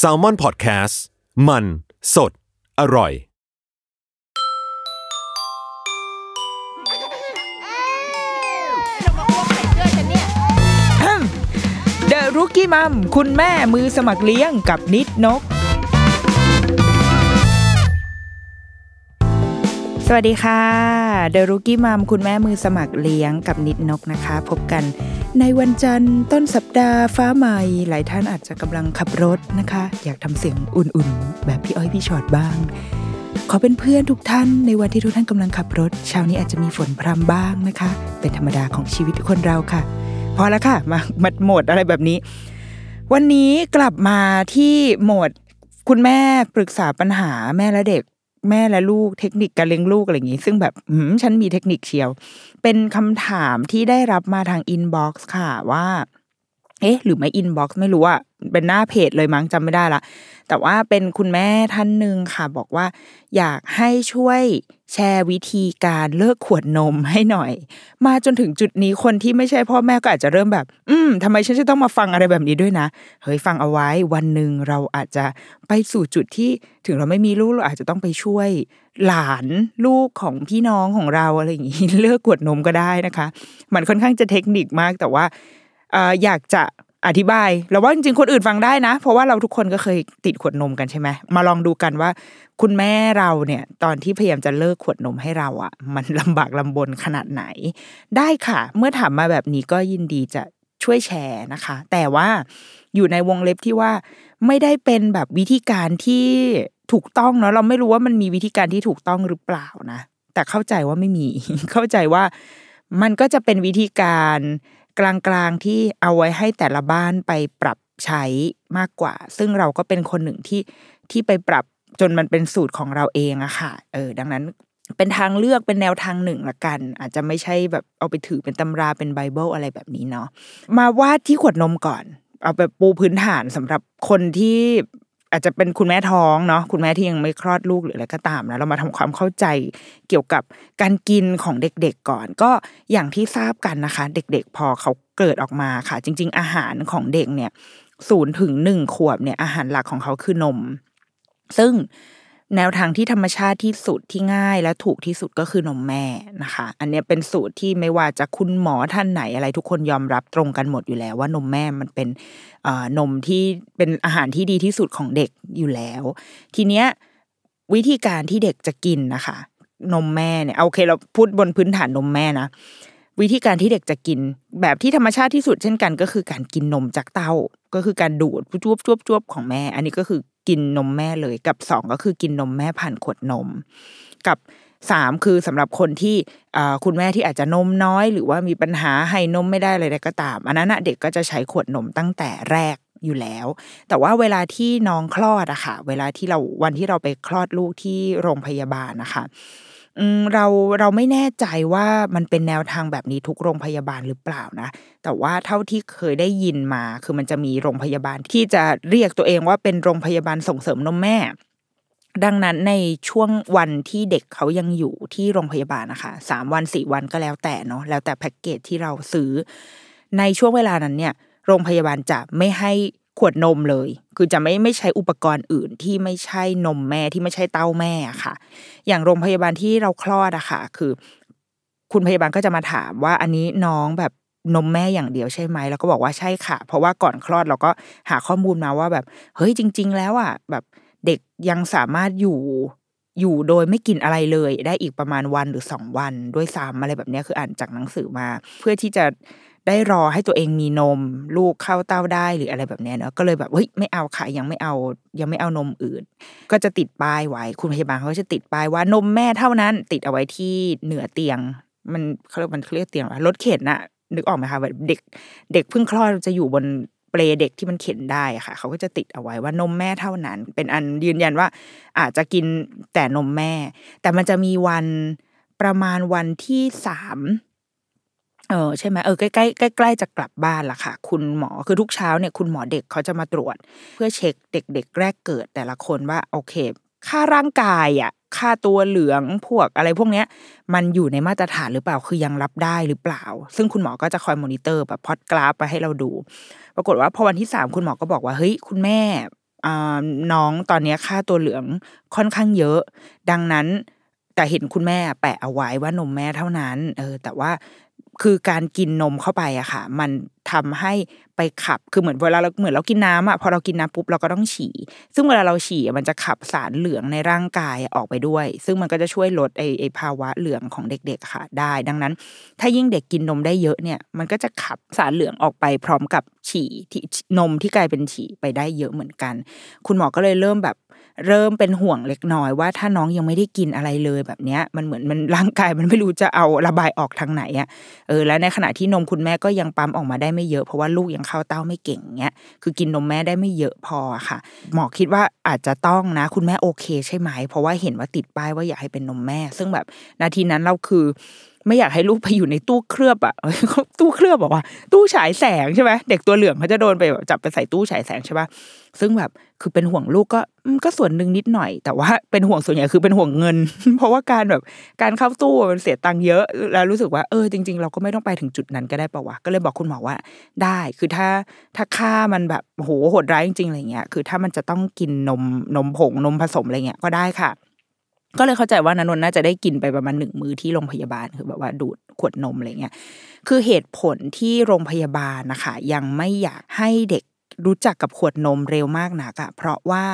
s a l ม o n PODCAST มัน สด อร่อย เดอะรุกี้มัมคุณแม่มือสมัครเลี้ยงกับนิดนก วัสดีค่ะเดอะรุกี้มัมคุณแม่มือสมัครเลี้ยงกับนิดนกนะคะ พบกันในวันจันทร์ต้นสัปดาห์ฟ้าใหม่ หลายท่านอาจจะกำลังขับรถนะคะ อยากทำเสียงอุ่นๆ แบบพี่อ้อยพี่ชอดบ้าง ขอเป็นเพื่อนทุกท่านในวันที่ทุกท่านกำลังขับรถ เช้านี้อาจจะมีฝนพรำบ้างนะคะ เป็นธรรมดาของชีวิตคนเราค่ะ พอแล้วค่ะ มามัดโหมดอะไรแบบนี้ วันนี้กลับมาที่โหมดคุณแม่ปรึกษาปัญหาแม่และเด็ก แม่และลูกเทคนิคการเลี้ยงลูกอะไรอย่างนี้ ซึ่งแบบหืมฉันมีเทคนิคเชียว เป็นคำถามที่ได้รับมาทาง inbox ค่ะว่า เอ๊ะ หรือไม่ inbox ไม่รู้อะเป็นหน้าเพจเลยมั้งจำไม่ได้ละแต่ว่าเป็นคุณแม่ท่านหนึ่งค่ะ บอกว่า อยากให้ช่วย แชร์วิธีการเลิกขวดนมให้หน่อย มาจนถึงจุดนี้คนที่ไม่ใช่พ่อแม่ก็อาจจะเริ่มแบบ อืมทำไมฉันจะต้องมาฟังอะไรแบบนี้ด้วยนะ เฮ้ยฟังเอาไว้วันหนึ่งเราอาจจะไปสู่จุดที่ถึงเราไม่มีลูกเราอาจจะต้องไปช่วยหลานลูกของพี่น้องของเราอะไรอย่างนี้เลิกขวดนมก็ได้นะคะ มันค่อนข้างจะเทคนิคมากแต่ว่าอยากจะ อธิบายแล้วว่าจริงๆคนอื่นฟังได้นะ เพราะว่าเราทุกคนก็เคยติดขวดนมกันใช่ไหมมาลองดูกันว่า คุณแม่เราเนี่ยตอนที่พยายามจะเลิกขวดนมให้เราอะ่ะ มันลำบากลำบนขนาดไหน ได้ค่ะ เมื่อถามมาแบบนี้ก็ยินดีจะช่วยแชร์นะคะ แต่ว่าอยู่ในวงเล็บที่ว่าไม่ได้เป็นแบบวิธีการที่ถูกต้องเนาะเราไม่รู้ว่ามันมีวิธีการที่ถูกต้องหรือเปล่านะแต่เข้าใจว่าไม่มี เข้าใจว่ามันก็จะเป็นวิธีการ กลางๆที่เอาไว้ให้แต่ละบ้านไปปรับใช้มากกว่า ซึ่งเราก็เป็นคนหนึ่งที่ที่ไปปรับจนมันเป็นสูตรของเราเองอะค่ะ เออ ดังนั้นเป็นทางเลือกเป็นแนวทางหนึ่งละกัน อาจจะไม่ใช่แบบเอาไปถือเป็นตำราเป็นไบเบิลอะไรแบบนี้เนาะมาวาดที่ขวดนมก่อน เอาแบบปูพื้นฐานสำหรับคนที่ อาจจะเป็นคุณแม่ท้องเนาะคุณแม่ที่ยังไม่คลอดลูกหรืออะไรก็ตามนะเรามาทำความเข้าใจเกี่ยวกับการกินของเด็กๆก่อน ก็อย่างที่ทราบกันนะคะ เด็กๆ พอเขาเกิดออกมาค่ะ จริง ๆ อาหารของเด็กเนี่ยศูนย์ถึงหนึ่งขวบเนี่ยอาหารหลักของเขาคือนม ซึ่ง แนวทางที่ธรรมชาติที่สุดที่ง่ายและถูกที่สุดก็คือนมแม่นะคะ อันนี้เป็นสูตรที่ไม่ว่าจะคุณหมอท่านไหนอะไรทุกคนยอมรับตรงกันหมดอยู่แล้วว่านมแม่มันเป็นนมที่เป็นอาหารที่ดีที่สุดของเด็กอยู่แล้ว ทีเนี้ยวิธีการที่เด็กจะกินนะคะ นมแม่เนี่ยโอเคเราพูดบนพื้นฐานนมแม่นะวิธีการที่เด็กจะกินแบบที่ธรรมชาติที่สุดเช่นกันก็คือการกินนมจากเต้า ก็คือการดูดจวบจวบจวบของแม่ อันนี้ก็คือกินนมแม่เลย กับสองก็คือกินนมแม่ผ่านขวดนม กับสามคือสำหรับคนที่คุณแม่ที่อาจจะนมน้อย หรือว่ามีปัญหาให้นมไม่ได้อะไรก็ตาม อันนั้นเด็กก็จะใช้ขวดนมตั้งแต่แรกอยู่แล้ว แต่ว่าเวลาที่น้องคลอดอะค่ะ เวลาที่เราวันที่เราไปคลอดลูกที่โรงพยาบาลนะคะ เราเราไม่แน่ใจว่ามันเป็นแนวทางแบบนี้ทุกโรงพยาบาลหรือเปล่านะ แต่ว่าเท่าที่เคยได้ยินมา คือมันจะมีโรงพยาบาลที่จะเรียกตัวเองว่าเป็นโรงพยาบาลส่งเสริมนมแม่ ดังนั้นในช่วงวันที่เด็กเขายังอยู่ที่โรงพยาบาลนะคะสามวันสี่วันก็แล้วแต่เนาะแล้วแต่แพ็กเกจที่เราซื้อ ในช่วงเวลานั้นเนี่ย โรงพยาบาลจะไม่ให้ ขวดนมเลย คือจะไม่ไม่ใช้อุปกรณ์อื่นที่ไม่ใช่นมแม่ที่ไม่ใช่เต้าแม่ค่ะ อย่างโรงพยาบาลที่เราคลอดอะค่ะ คือ คุณพยาบาลก็จะมาถามว่าอันนี้น้องแบบนมแม่อย่างเดียวใช่ไหมแล้วก็บอกว่าใช่ค่ะ เพราะว่าก่อนคลอดเราก็หาข้อมูลมาว่าแบบเฮ้ยจริง ๆ แล้วอะแบบเด็กยังสามารถอยู่อยู่โดยไม่กินอะไรเลย ได้อีกประมาณวันหรือสองวันด้วยซ้ำอะไรแบบนี้คืออ่านจากหนังสือมา เพื่อที่จะ ได้รอให้ตัวเองมีนม ลูกเข้าเต้าได้หรืออะไรแบบนี้เนาะก็เลยแบบเฮ้ยไม่เอาค่ะยังไม่เอายังไม่เอานมอื่น ก็จะติดป้ายไว้คุณพยาบาลเขาจะติดป้ายว่านมแม่เท่านั้น ติดเอาไว้ที่เหนือเตียง มันเขาเรียกมันเรียกเตียงรถเข็นน่ะนึกออกไหมคะแบบเด็กเด็กเพิ่งคลอดจะอยู่บนเปลเด็กที่มันเข็นได้ค่ะเขาก็จะติดเอาไว้ว่านมแม่เท่านั้น เป็นอันยืนยันว่า อาจจะกินแต่นมแม่ แต่มันจะมีวันประมาณวันที่สาม เออใช่ไหมเออใกล้ใกล้ใกล้จะกลับบ้านละค่ะ คุณหมอคือทุกเช้าเนี่ยคุณหมอเด็กเขาจะมาตรวจ เพื่อเช็คเด็ก ๆ แรกเกิดแต่ละคนว่าโอเค ค่าร่างกายอะค่าตัวเหลืองพวกอะไรพวกเนี้ย มันอยู่ในมาตรฐานหรือเปล่าคือยังรับได้หรือเปล่า ซึ่งคุณหมอก็จะคอยมอนิเตอร์แบบพอดกราฟไปให้เราดู ปรากฏว่าพอวันที่สามคุณหมอก็บอกว่าเฮ้ยคุณแม่น้องตอนนี้ค่าตัวเหลืองค่อนข้างเยอะ ดังนั้นแต่เห็นคุณแม่แปะเอาไว้ว่านมแม่เท่านั้น เออ แต่ว่า คือการกินนมเข้าไปอะค่ะ มันทำให้ไปขับคือเหมือนเวลาเราเหมือนเรากินน้ำอะพอเรากินน้ำปุ๊บเราก็ต้องฉี่ ซึ่งเวลาเราฉี่มันจะขับสารเหลืองในร่างกายออกไปด้วย ซึ่งมันก็จะช่วยลดไอไอภาวะเหลืองของเด็ก ๆค่ะ ได้ ดังนั้น ถ้ายิ่งเด็กกินนมได้เยอะเนี่ย มันก็จะขับสารเหลืองออกไปพร้อมกับฉี่ที่นมที่กลายเป็นฉี่ไปได้เยอะเหมือนกัน คุณหมอก็เลยเริ่มแบบ เริ่มเป็นห่วงเล็กน้อยว่าถ้าน้องยังไม่ได้กินอะไรเลยแบบเนี้ย มันเหมือนมันร่างกายมันไม่รู้จะเอาระบายออกทางไหนอะเออแล้วในขณะที่นมคุณแม่ก็ยังปั๊มออกมาได้ไม่เยอะเพราะว่าลูกยังเข้าเต้าไม่เก่งเงี้ยคือกินนมแม่ได้ไม่เยอะพอค่ะ หมอคิดว่าอาจจะต้องนะ คุณแม่โอเคใช่ไหม เพราะว่าเห็นว่าติดป้ายว่าอยากให้เป็นนมแม่ ซึ่งแบบนาทีนั้นเราคือ ไม่อยากให้ลูกไปอยู่ในตู้เคลือบอะตู้เคลือบบอกว่า ตู้ฉายแสงใช่ไหมเด็กตัวเหลืองเขาจะโดนไปจับไปใส่ตู้ฉายแสงใช่ปะซึ่งแบบคือเป็นห่วงลูกก็ก็ส่วนหนึ่งนิดหน่อย แต่ว่าเป็นห่วงส่วนใหญ่คือเป็นห่วงเงิน เพราะว่าการแบบการเข้าตู้มันเสียตังค์เยอะแล้วรู้สึกว่าเออจริง ๆ เราก็ไม่ต้องไปถึงจุดนั้นก็ได้ปะวะก็เลยบอกคุณหมอว่า ได้คือถ้าถ้าค่ามันแบบโหโหดร้ายจริงๆอะไรเงี้ยคือถ้ามันจะต้องกินนมนมผงนมผสมอะไรเงี้ยก็ได้ค่ะ ก็เลยเข้าใจว่านันนน่าจะได้กินไปประมาณหนึ่งมือที่โรงพยาบาลคือแบบว่าดูดขวดนมอะไรเงี้ยคือเหตุผลที่โรงพยาบาลนะคะ ยังไม่อยากให้เด็กรู้จักกับขวดนมเร็วมากนักอะเพราะว่า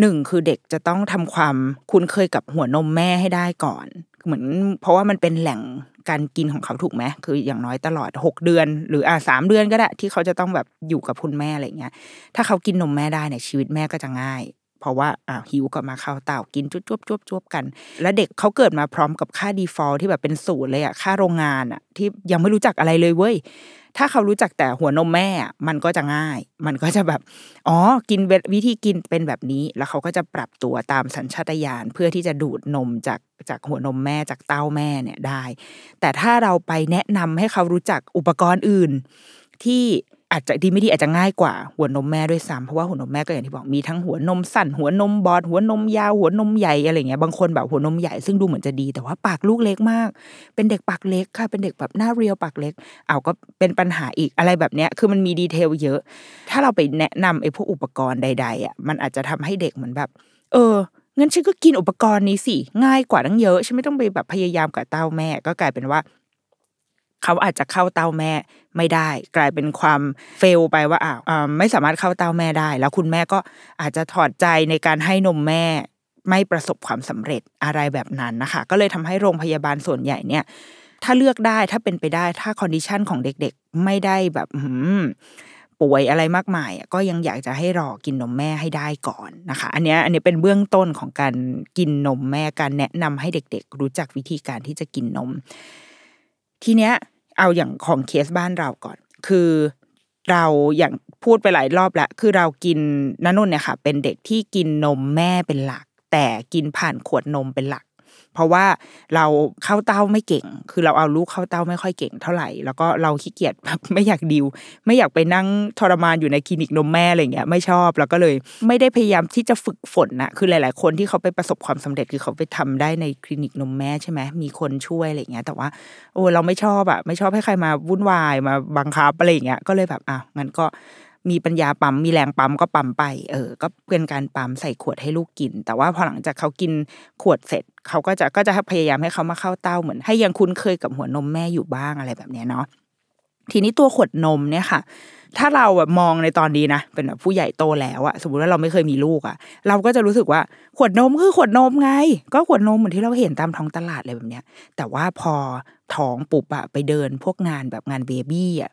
หนึ่งคือเด็กจะต้องทำความคุ้นเคยกับหัวนมแม่ให้ได้ก่อน เหมือน เพราะว่ามันเป็นแหล่งการกินของเขาถูกไหมคืออย่างน้อยตลอดหกเดือน หรืออ่าสามเดือนก็ได้ที่เขาจะต้องแบบอยู่กับคุณแม่อะไรเงี้ยถ้าเขากินนมแม่ได้เนี่ยชีวิตแม่ก็จะง่าย เพราะว่าอ่าหิวก็มาเข้าเต่ากินจุ๊บจุ๊บจุ๊บจุ๊บกัน แล้วเด็กเขาเกิดมาพร้อมกับค่า default ที่แบบเป็นศูนย์เลยอะค่าโรงงานอะที่ยังไม่รู้จักอะไรเลยเว้ยถ้าเขารู้จักแต่หัวนมแม่มันก็จะง่าย มันก็จะแบบอ๋อกินวิธีกินเป็นแบบนี้ แล้วเขาก็จะปรับตัวตามสัญชาตญาณเพื่อที่จะดูดนมจากจากหัวนมแม่จากเต้าแม่เนี่ยได้ แต่ถ้าเราไปแนะนำให้เขารู้จักอุปกรณ์อื่นที่ อาจจะดีไม่ดีอาจจะง่ายกว่าหัวนมแม่ด้วยซ้ำเพราะว่าหัวนมแม่ก็อย่างที่บอกมีทั้งหัวนมสั้นหัวนมบอดหัวนมยาวหัวนมใหญ่อะไรเงี้ยบางคนแบบหัวนมใหญ่ซึ่งดูเหมือนจะดี แต่ว่าปากลูกเล็กมาก เป็นเด็กปากเล็กค่ะ เป็นเด็กแบบหน้าเรียวปากเล็กเอาก็เป็นปัญหาอีกอะไรแบบเนี้ยคือมันมีดีเทลเยอะ ถ้าเราไปแนะนำไอ้พวกอุปกรณ์ใด ๆอะมันอาจจะทำให้เด็กเหมือนแบบ เอองั้นฉันก็กินอุปกรณ์นี้สิง่ายกว่าตั้งเยอะฉันไม่ต้องไปแบบพยายามกับเต้าแม่ก็กลายเป็นว่า เขาอาจจะเข้าเต้าแม่ไม่ได้ กลายเป็นความ fail ไปว่าอ้าวไม่สามารถเข้าเต้าแม่ได้ แล้วคุณแม่ก็อาจจะถอดใจในการให้นมแม่ไม่ประสบความสำเร็จอะไรแบบนั้นนะคะ ก็เลยทำให้โรงพยาบาลส่วนใหญ่เนี่ย ถ้าเลือกได้ถ้าเป็นไปได้ถ้า condition ของเด็กๆ ไม่ได้แบบป่วยอะไรมากมาย ก็ยังอยากจะให้รอกินนมแม่ให้ได้ก่อนนะคะ อันนี้อันนี้เป็นเบื้องต้นของการกินนมแม่การแนะนำให้เด็ก ๆ รู้จักวิธีการที่จะกินนม ทีเนี้ยเอาอย่างของเคสบ้านเราก่อน คือเราอย่างพูดไปหลายรอบแล้วคือเรากินนันนุ่นเนี่ยค่ะ เป็นเด็กที่กินนมแม่เป็นหลัก แต่กินผ่านขวดนมเป็นหลัก เพราะว่าเราเข้าเต้าไม่เก่ง คือเราเอาลูกเข้าเต้าไม่ค่อยเก่งเท่าไหร่ แล้วก็เราขี้เกียจแบบไม่อยากดิว ไม่อยากไปนั่งทรมานอยู่ในคลินิกนมแม่อะไรเงี้ยไม่ชอบแล้วก็เลยไม่ได้พยายามที่จะฝึกฝนนะคือหลาย ๆ คนที่เขาไปประสบความสำเร็จคือเขาไปทำได้ในคลินิกนมแม่ใช่ไหมมีคนช่วยอะไรเงี้ย แต่ว่าโอ้เราไม่ชอบอะไม่ชอบให้ใครมาวุ่นวายมาบังคับอะไรเงี้ยก็เลยแบบอะงั้นก็ มีปัญญาปั๊มมีแรงปั๊มก็ปั๊มไป เออ ก็เป็นการปั๊มใส่ขวดให้ลูกกิน แต่ว่าพอหลังจากเขากินขวดเสร็จเขาก็จะก็จะพยายามให้เขามาเข้าเต้าเหมือน ให้ยังคุ้นเคยกับหัวนมแม่อยู่บ้างอะไรแบบนี้เนาะทีนี้ตัวขวดนมเนี่ยค่ะ ถ้าเราแบบมองในตอนนี้นะเป็นแบบผู้ใหญ่โตแล้วอะสมมติว่าเราไม่เคยมีลูกอะเราก็จะรู้สึกว่าขวดนมคือขวดนมไง ก็ขวดนมเหมือนที่เราเห็นตามท้องตลาดอะไรแบบเนี้ย แต่ว่าพอท้องปุบอะไปเดินพวกงานแบบงานเบบี้อะ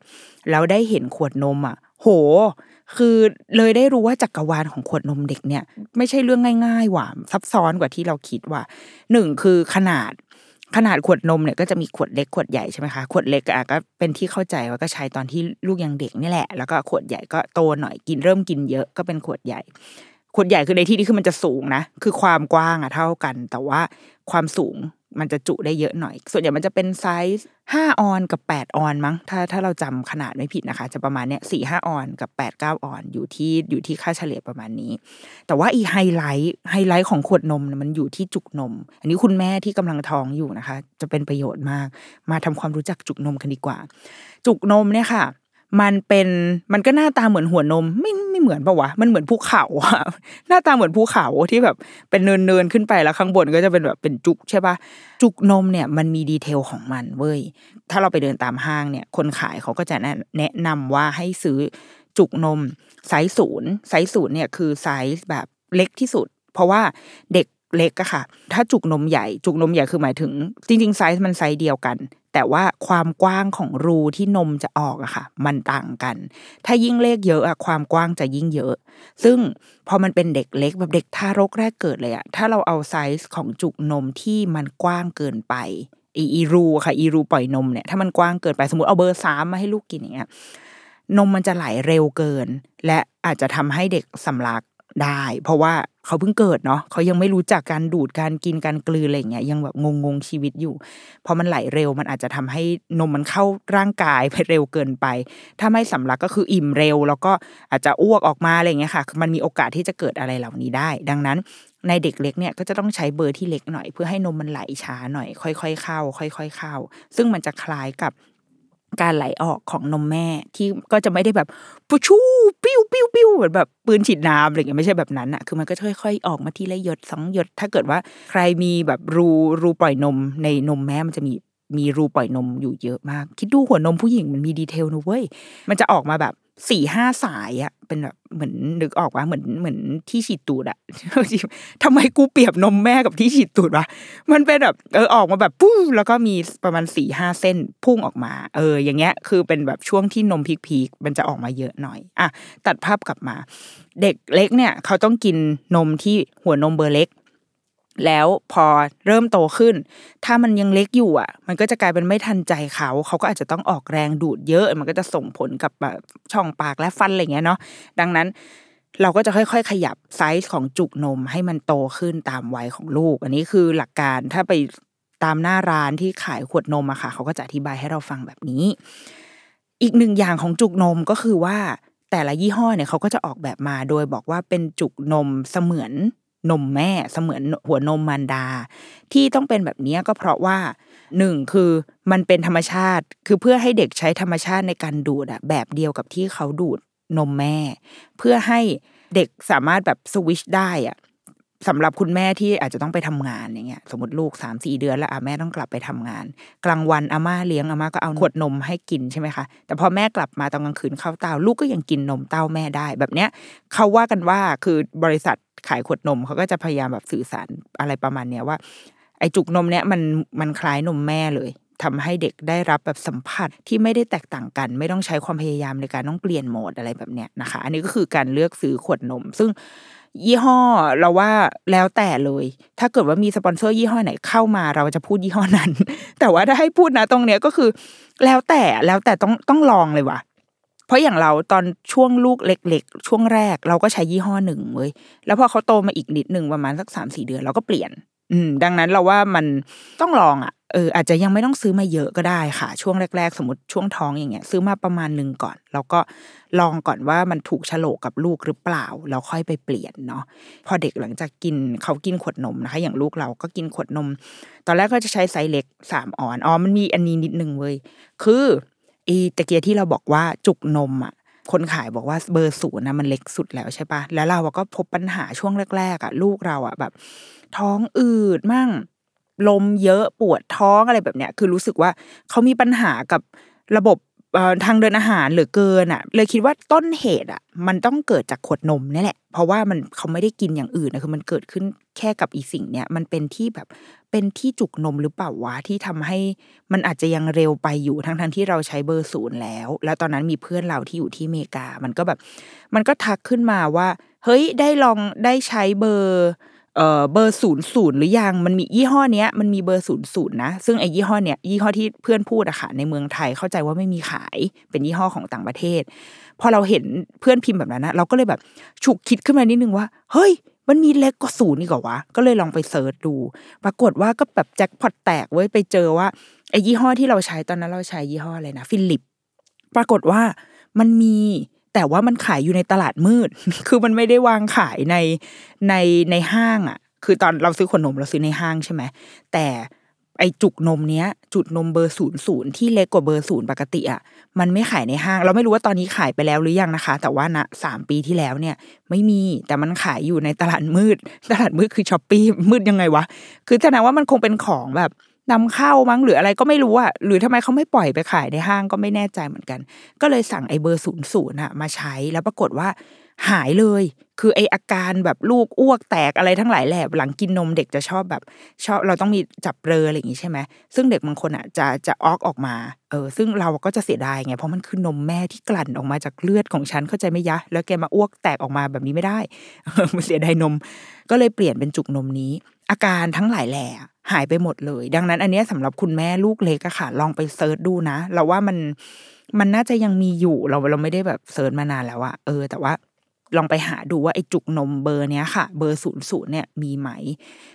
แล้วได้เห็นขวดนมอะ โห คือเลยได้รู้ว่าจักรวาลของขวดนมเด็กเนี่ย ไม่ใช่เรื่องง่ายๆหว่าซับซ้อนกว่าที่เราคิดว่าหนึ่งคือขนาดขนาดขวดนมเนี่ยก็จะมีขวดเล็กขวดใหญ่ใช่ไหมคะขวดเล็กอะก็เป็นที่เข้าใจว่าก็ใช้ตอนที่ลูกยังเด็กนี่แหละ แล้วก็ขวดใหญ่ก็โตหน่อยกินเริ่มกินเยอะก็เป็นขวดใหญ่ขวดใหญ่คือในที่นี้คือมันจะสูงนะคือความกว้างอะเท่ากัน แต่ว่าความสูง มันจะจุได้เยอะหน่อย ส่วนใหญ่มันจะเป็นไซส์ห้าออนซ์กับแปดออนซ์มั้ง ถ้าถ้าเราจำขนาดไม่ผิดนะคะ จะประมาณเนี้ยสี่ห้าออนซ์กับแปดเก้าออนซ์อยู่ที่อยู่ที่ค่าเฉลี่ยประมาณนี้ แต่ว่าอีไฮไลท์ไฮไลท์ของขวดนมมันอยู่ที่จุกนม อันนี้คุณแม่ที่กำลังท้องอยู่นะคะ จะเป็นประโยชน์มาก มาทำความรู้จักจุกนมกันดีกว่า จุกนมเนี่ยค่ะ มันเป็นมันก็หน้าตาเหมือนหัวนม ไม่ไม่เหมือนปะวะมันเหมือนภูเขาอะหน้าตาเหมือนภูเขาที่แบบเป็นเนินเนินขึ้นไปแล้วข้างบนก็จะเป็นแบบเป็นจุกใช่ปะจุกนมเนี่ยมันมี detail ของมันเว้ยถ้าเราไปเดินตามห้างเนี่ย คนขายเขาก็จะแนะนำว่าให้ซื้อจุกนมไซส์ศูนย์ไซส์ศูนย์เนี่ยคือไซส์แบบเล็กที่สุด เพราะว่าเด็กเล็กอะค่ะ ถ้าจุกนมใหญ่ จุกนมใหญ่คือหมายถึง จริงๆไซส์มันไซส์เดียวกัน แต่ว่าความกว้างของรูที่นมจะออกอะค่ะ มันต่างกัน ถ้ายิ่งเลขเยอะอะความกว้างจะยิ่งเยอะ ซึ่งพอมันเป็นเด็กเล็กแบบเด็กทารกแรกเกิดเลยอะถ้าเราเอาไซส์ของจุกนมที่มันกว้างเกินไปอีรูค่ะอีรูปล่อยนมเนี่ยถ้ามันกว้างเกินไปสมมติเอาเบอร์สามมาให้ลูกกินอย่างเงี้ยนมมันจะไหลเร็วเกิน และอาจจะทำให้เด็กสำลัก ได้ เพราะว่าเขาเพิ่งเกิดเนาะเขายังไม่รู้จักการดูดการกินการกลืนอะไรเงี้ยยังแบบงงงชีวิตอยู่พอมันไหลเร็วมันอาจจะทำให้นมมันเข้าร่างกายไปเร็วเกินไป ถ้าไม่สำลักก็คืออิ่มเร็ว แล้วก็อาจจะอ้วกออกมาอะไรเงี้ยค่ะ มันมีโอกาสที่จะเกิดอะไรเหล่านี้ได้ ดังนั้นในเด็กเล็กเนี่ยก็จะต้องใช้เบอร์ที่เล็กหน่อย เพื่อให้นมมันไหลช้าหน่อย ค่อยๆเข้า ค่อย ๆ เข้า ซึ่งมันจะคล้ายกับ การไหลออกของนมแม่ที่ก็จะไม่ได้แบบปูชูปิ้วปิ้วปิ้วเหมือนแบบปืนฉีดน้ำอะไรเงี้ยไม่ใช่แบบนั้นอะคือมันก็ค่อยๆออกมาทีละหยดสองหยด ถ้าเกิดว่าใครมีแบบรูรูปล่อยนมในนมแม่มันจะมีมีรูปล่อยนมอยู่เยอะมาก คิดดูหัวนมผู้หญิงมันมีดีเทลนะเว้ยมันจะออกมาแบบ สี่ห้าสายอะเป็นแบบเหมือนนึกออกว่าเหมือนเหมือนที่ฉีดตูดอะทำไมกูเปรียบนมแม่กับที่ฉีดตูดวะมันเป็นแบบเออออกมาแบบปุ๊บแล้วก็มีประมาณสี่ห้าเส้นพุ่งออกมา เออ อย่างเงี้ย คือเป็นแบบช่วงที่นมพีกๆมันจะออกมาเยอะหน่อยอะตัดภาพกลับมา เด็กเล็กเนี่ย เขาต้องกินนมที่หัวนมเบอร์เล็ก แล้วพอเริ่มโตขึ้น ถ้ามันยังเล็กอยู่อะ มันก็จะกลายเป็นไม่ทันใจเขา เขาก็อาจจะต้องออกแรงดูดเยอะ มันก็จะส่งผลกับช่องปากและฟันอะไรเงี้ยเนาะดังนั้นเราก็จะค่อยๆ ขยับไซส์ของจุกนมให้มันโตขึ้นตามวัยของลูก อันนี้คือหลักการถ้าไปตามหน้าร้านที่ขายขวดนมอะค่ะ เขาก็จะอธิบายให้เราฟังแบบนี้ อีกหนึ่งอย่างของจุกนมก็คือว่าแต่ละยี่ห้อเนี่ยเขาก็จะออกแบบมาโดยบอกว่าเป็นจุกนมเสมือน นมแม่เสมือนหัวนมมารดา ที่ต้องเป็นแบบนี้ก็เพราะว่าหนึ่งคือมันเป็นธรรมชาติ คือเพื่อให้เด็กใช้ธรรมชาติในการดูดอะแบบเดียวกับที่เขาดูดนมแม่ เพื่อให้เด็กสามารถแบบสวิชได้อะสำหรับคุณแม่ที่อาจจะต้องไปทำงานอย่างเงี้ยสมมติลูกสามสี่เดือนแล้วอะแม่ต้องกลับไปทำงาน กลางวันอาม่าเลี้ยงอาม่าก็เอาขวดนมให้กินใช่ไหมคะแต่พอแม่กลับมาตอนกลางคืนเข้าเตาลูกก็ยังกินนมเต้าแม่ได้แบบเนี้ยเขาว่ากันว่าคือบริษัท ขายขวดนมเขาก็จะพยายามแบบสื่อสารอะไรประมาณเนี้ยว่า ไอจุกนมเนี้ยมันมันคล้ายนมแม่เลยทำให้เด็กได้รับแบบสัมผัสที่ไม่ได้แตกต่างกัน ไม่ต้องใช้ความพยายามในการต้องเปลี่ยนโหมดอะไรแบบเนี้ยนะคะ อันนี้ก็คือการเลือกซื้อขวดนม ซึ่งยี่ห้อเราว่าแล้วแต่เลย ถ้าเกิดว่ามีสปอนเซอร์ยี่ห้อไหนเข้ามาเราจะพูดยี่ห้อนั้น แต่ว่าถ้าให้พูดนะตรงเนี้ยก็คือ แล้วแต่แล้วแต่ต้องต้องลองเลยว่ะ เพราะอย่างเราตอนช่วงลูกเล็ก ๆ ช่วงแรกเราก็ใช้ยี่ห้อหนึ่งเว้ยแล้วพอเขาโตมาอีกนิดหนึ่งประมาณสักสามสี่เดือนเราก็เปลี่ยน อืม ดังนั้นเราว่ามันต้องลองอะเอออาจจะยังไม่ต้องซื้อมาเยอะก็ได้ค่ะ ช่วงแรก ๆ สมมติช่วงท้องอย่างเงี้ย ซื้อมาประมาณหนึ่งก่อน แล้วก็ลองก่อนว่ามันถูกฉลกกับลูกหรือเปล่า แล้วค่อยไปเปลี่ยนเนาะพอเด็กหลังจากกินเขากินขวดนมนะคะ อย่างลูกเราก็กินขวดนม ตอนแรกก็จะใช้ไซส์เล็กสามออนอ๋อมันมีอันนี้นิดนึงเว้ยคือ อีตะเกียที่เราบอกว่าจุกนมอะคนขายบอกว่าเบอร์ศูนย์นะมันเล็กสุดแล้วใช่ปะแล้วเราก็พบปัญหาช่วงแรกๆอะลูกเราอะแบบ ท้องอืดมั่งลมเยอะปวดท้องอะไรแบบเนี้ย คือรู้สึกว่าเขามีปัญหากับระบบ ทางเดินอาหารเหลือเกินอะ เลยคิดว่าต้นเหตุอะ มันต้องเกิดจากขวดนมนี่แหละ เพราะว่ามันเขาไม่ได้กินอย่างอื่นนะคือมันเกิดขึ้นแค่กับอีสิ่งเนี้ยมันเป็นที่แบบเป็นที่จุกนมหรือเปล่าวะที่ทำให้มันอาจจะยังเร็วไปอยู่ทั้งทั้งที่เราใช้เบอร์ศูนย์แล้ว แล้วตอนนั้นมีเพื่อนเราที่อยู่ที่อเมริกา มันก็แบบ มันก็ทักขึ้นมาว่า เฮ้ยได้ลองได้ใช้เบอร์ เอ่อเบอร์ศูนย์ศูนย์หรือยังมันมียี่ห้อเนี้ยมันมีเบอร์ศูนย์ศูนย์นะ ซึ่งไอ้ยี่ห้อเนี้ยยี่ห้อที่เพื่อนพูดอะค่ะในเมืองไทยเข้าใจว่าไม่มีขายเป็นยี่ห้อของต่างประเทศ พอเราเห็นเพื่อนพิมพ์แบบนั้นนะเราก็เลยแบบฉุกคิดขึ้นมานิดนึงว่า เฮ้ย มันมีเล็กกว่าศูนย์อีกวะก็เลยลองไป search ดู ปรากฏว่าก็แบบแจ็คพอตแตกเว้ยไปเจอว่าไอ้ยี่ห้อที่เราใช้ตอนนั้นเราใช้ยี่ห้ออะไรนะ Philips ปรากฏว่ามันมี แต่ว่ามันขายอยู่ในตลาดมืด คือมันไม่ได้วางขายในในในห้างอะ คือตอนเราซื้อขวดนมเราซื้อในห้างใช่ไหมแต่ไอจุกนมเนี้ย จุกนมเบอร์ศูนย์ศูนย์ที่เล็กกว่าเบอร์ศูนย์ปกติอะมันไม่ขายในห้าง เราไม่รู้ว่าตอนนี้ขายไปแล้วหรือยังนะคะ แต่ว่าณสามปีที่แล้วเนี่ย ไม่มีแต่มันขายอยู่ในตลาดมืด ตลาดมืดคือ Shopee มืดยังไงวะคือแสดงว่ามันคงเป็นของแบบ นำเข้ามั้งหรืออะไรก็ไม่รู้อะหรือทำไมเขาไม่ปล่อยไปขายในห้างก็ไม่แน่ใจเหมือนกัน ก็เลยสั่งไอ้เบอร์ศูนย์ศูนย์อะมาใช้แล้วปรากฏว่า หายเลย คือไออาการแบบลูกอ้วกแตกอะไรทั้งหลายแหละหลังกินนมเด็กจะชอบแบบ ชอบเราต้องมีจับเรออะไรอย่างงี้ใช่ไหมซึ่งเด็กบางคนอะจะจะอ้วกออกมา เออ ซึ่งเราก็จะเสียดายไงเพราะมันคือนมแม่ที่กลั่นออกมาจากเลือดของฉันเข้าใจไหมยะ แล้วแกมาอ้วกแตกออกมาแบบนี้ไม่ได้มันเสียดายนม ก็เลยเปลี่ยนเป็นจุกนมนี้ อาการทั้งหลายแหล่หายไปหมดเลย ดังนั้นอันนี้สำหรับคุณแม่ลูกเล็กอะค่ะ ลองไป search ดูนะเราว่ามันมันน่าจะยังมีอยู่เราเราไม่ได้แบบ search มานานแล้วอะเออ แต่ว่า ลองไปหาดูว่าไอ้จุกนมเบอร์เนี้ยค่ะ เบอร์ศูนย์ศูนย์เนี่ยมีไหม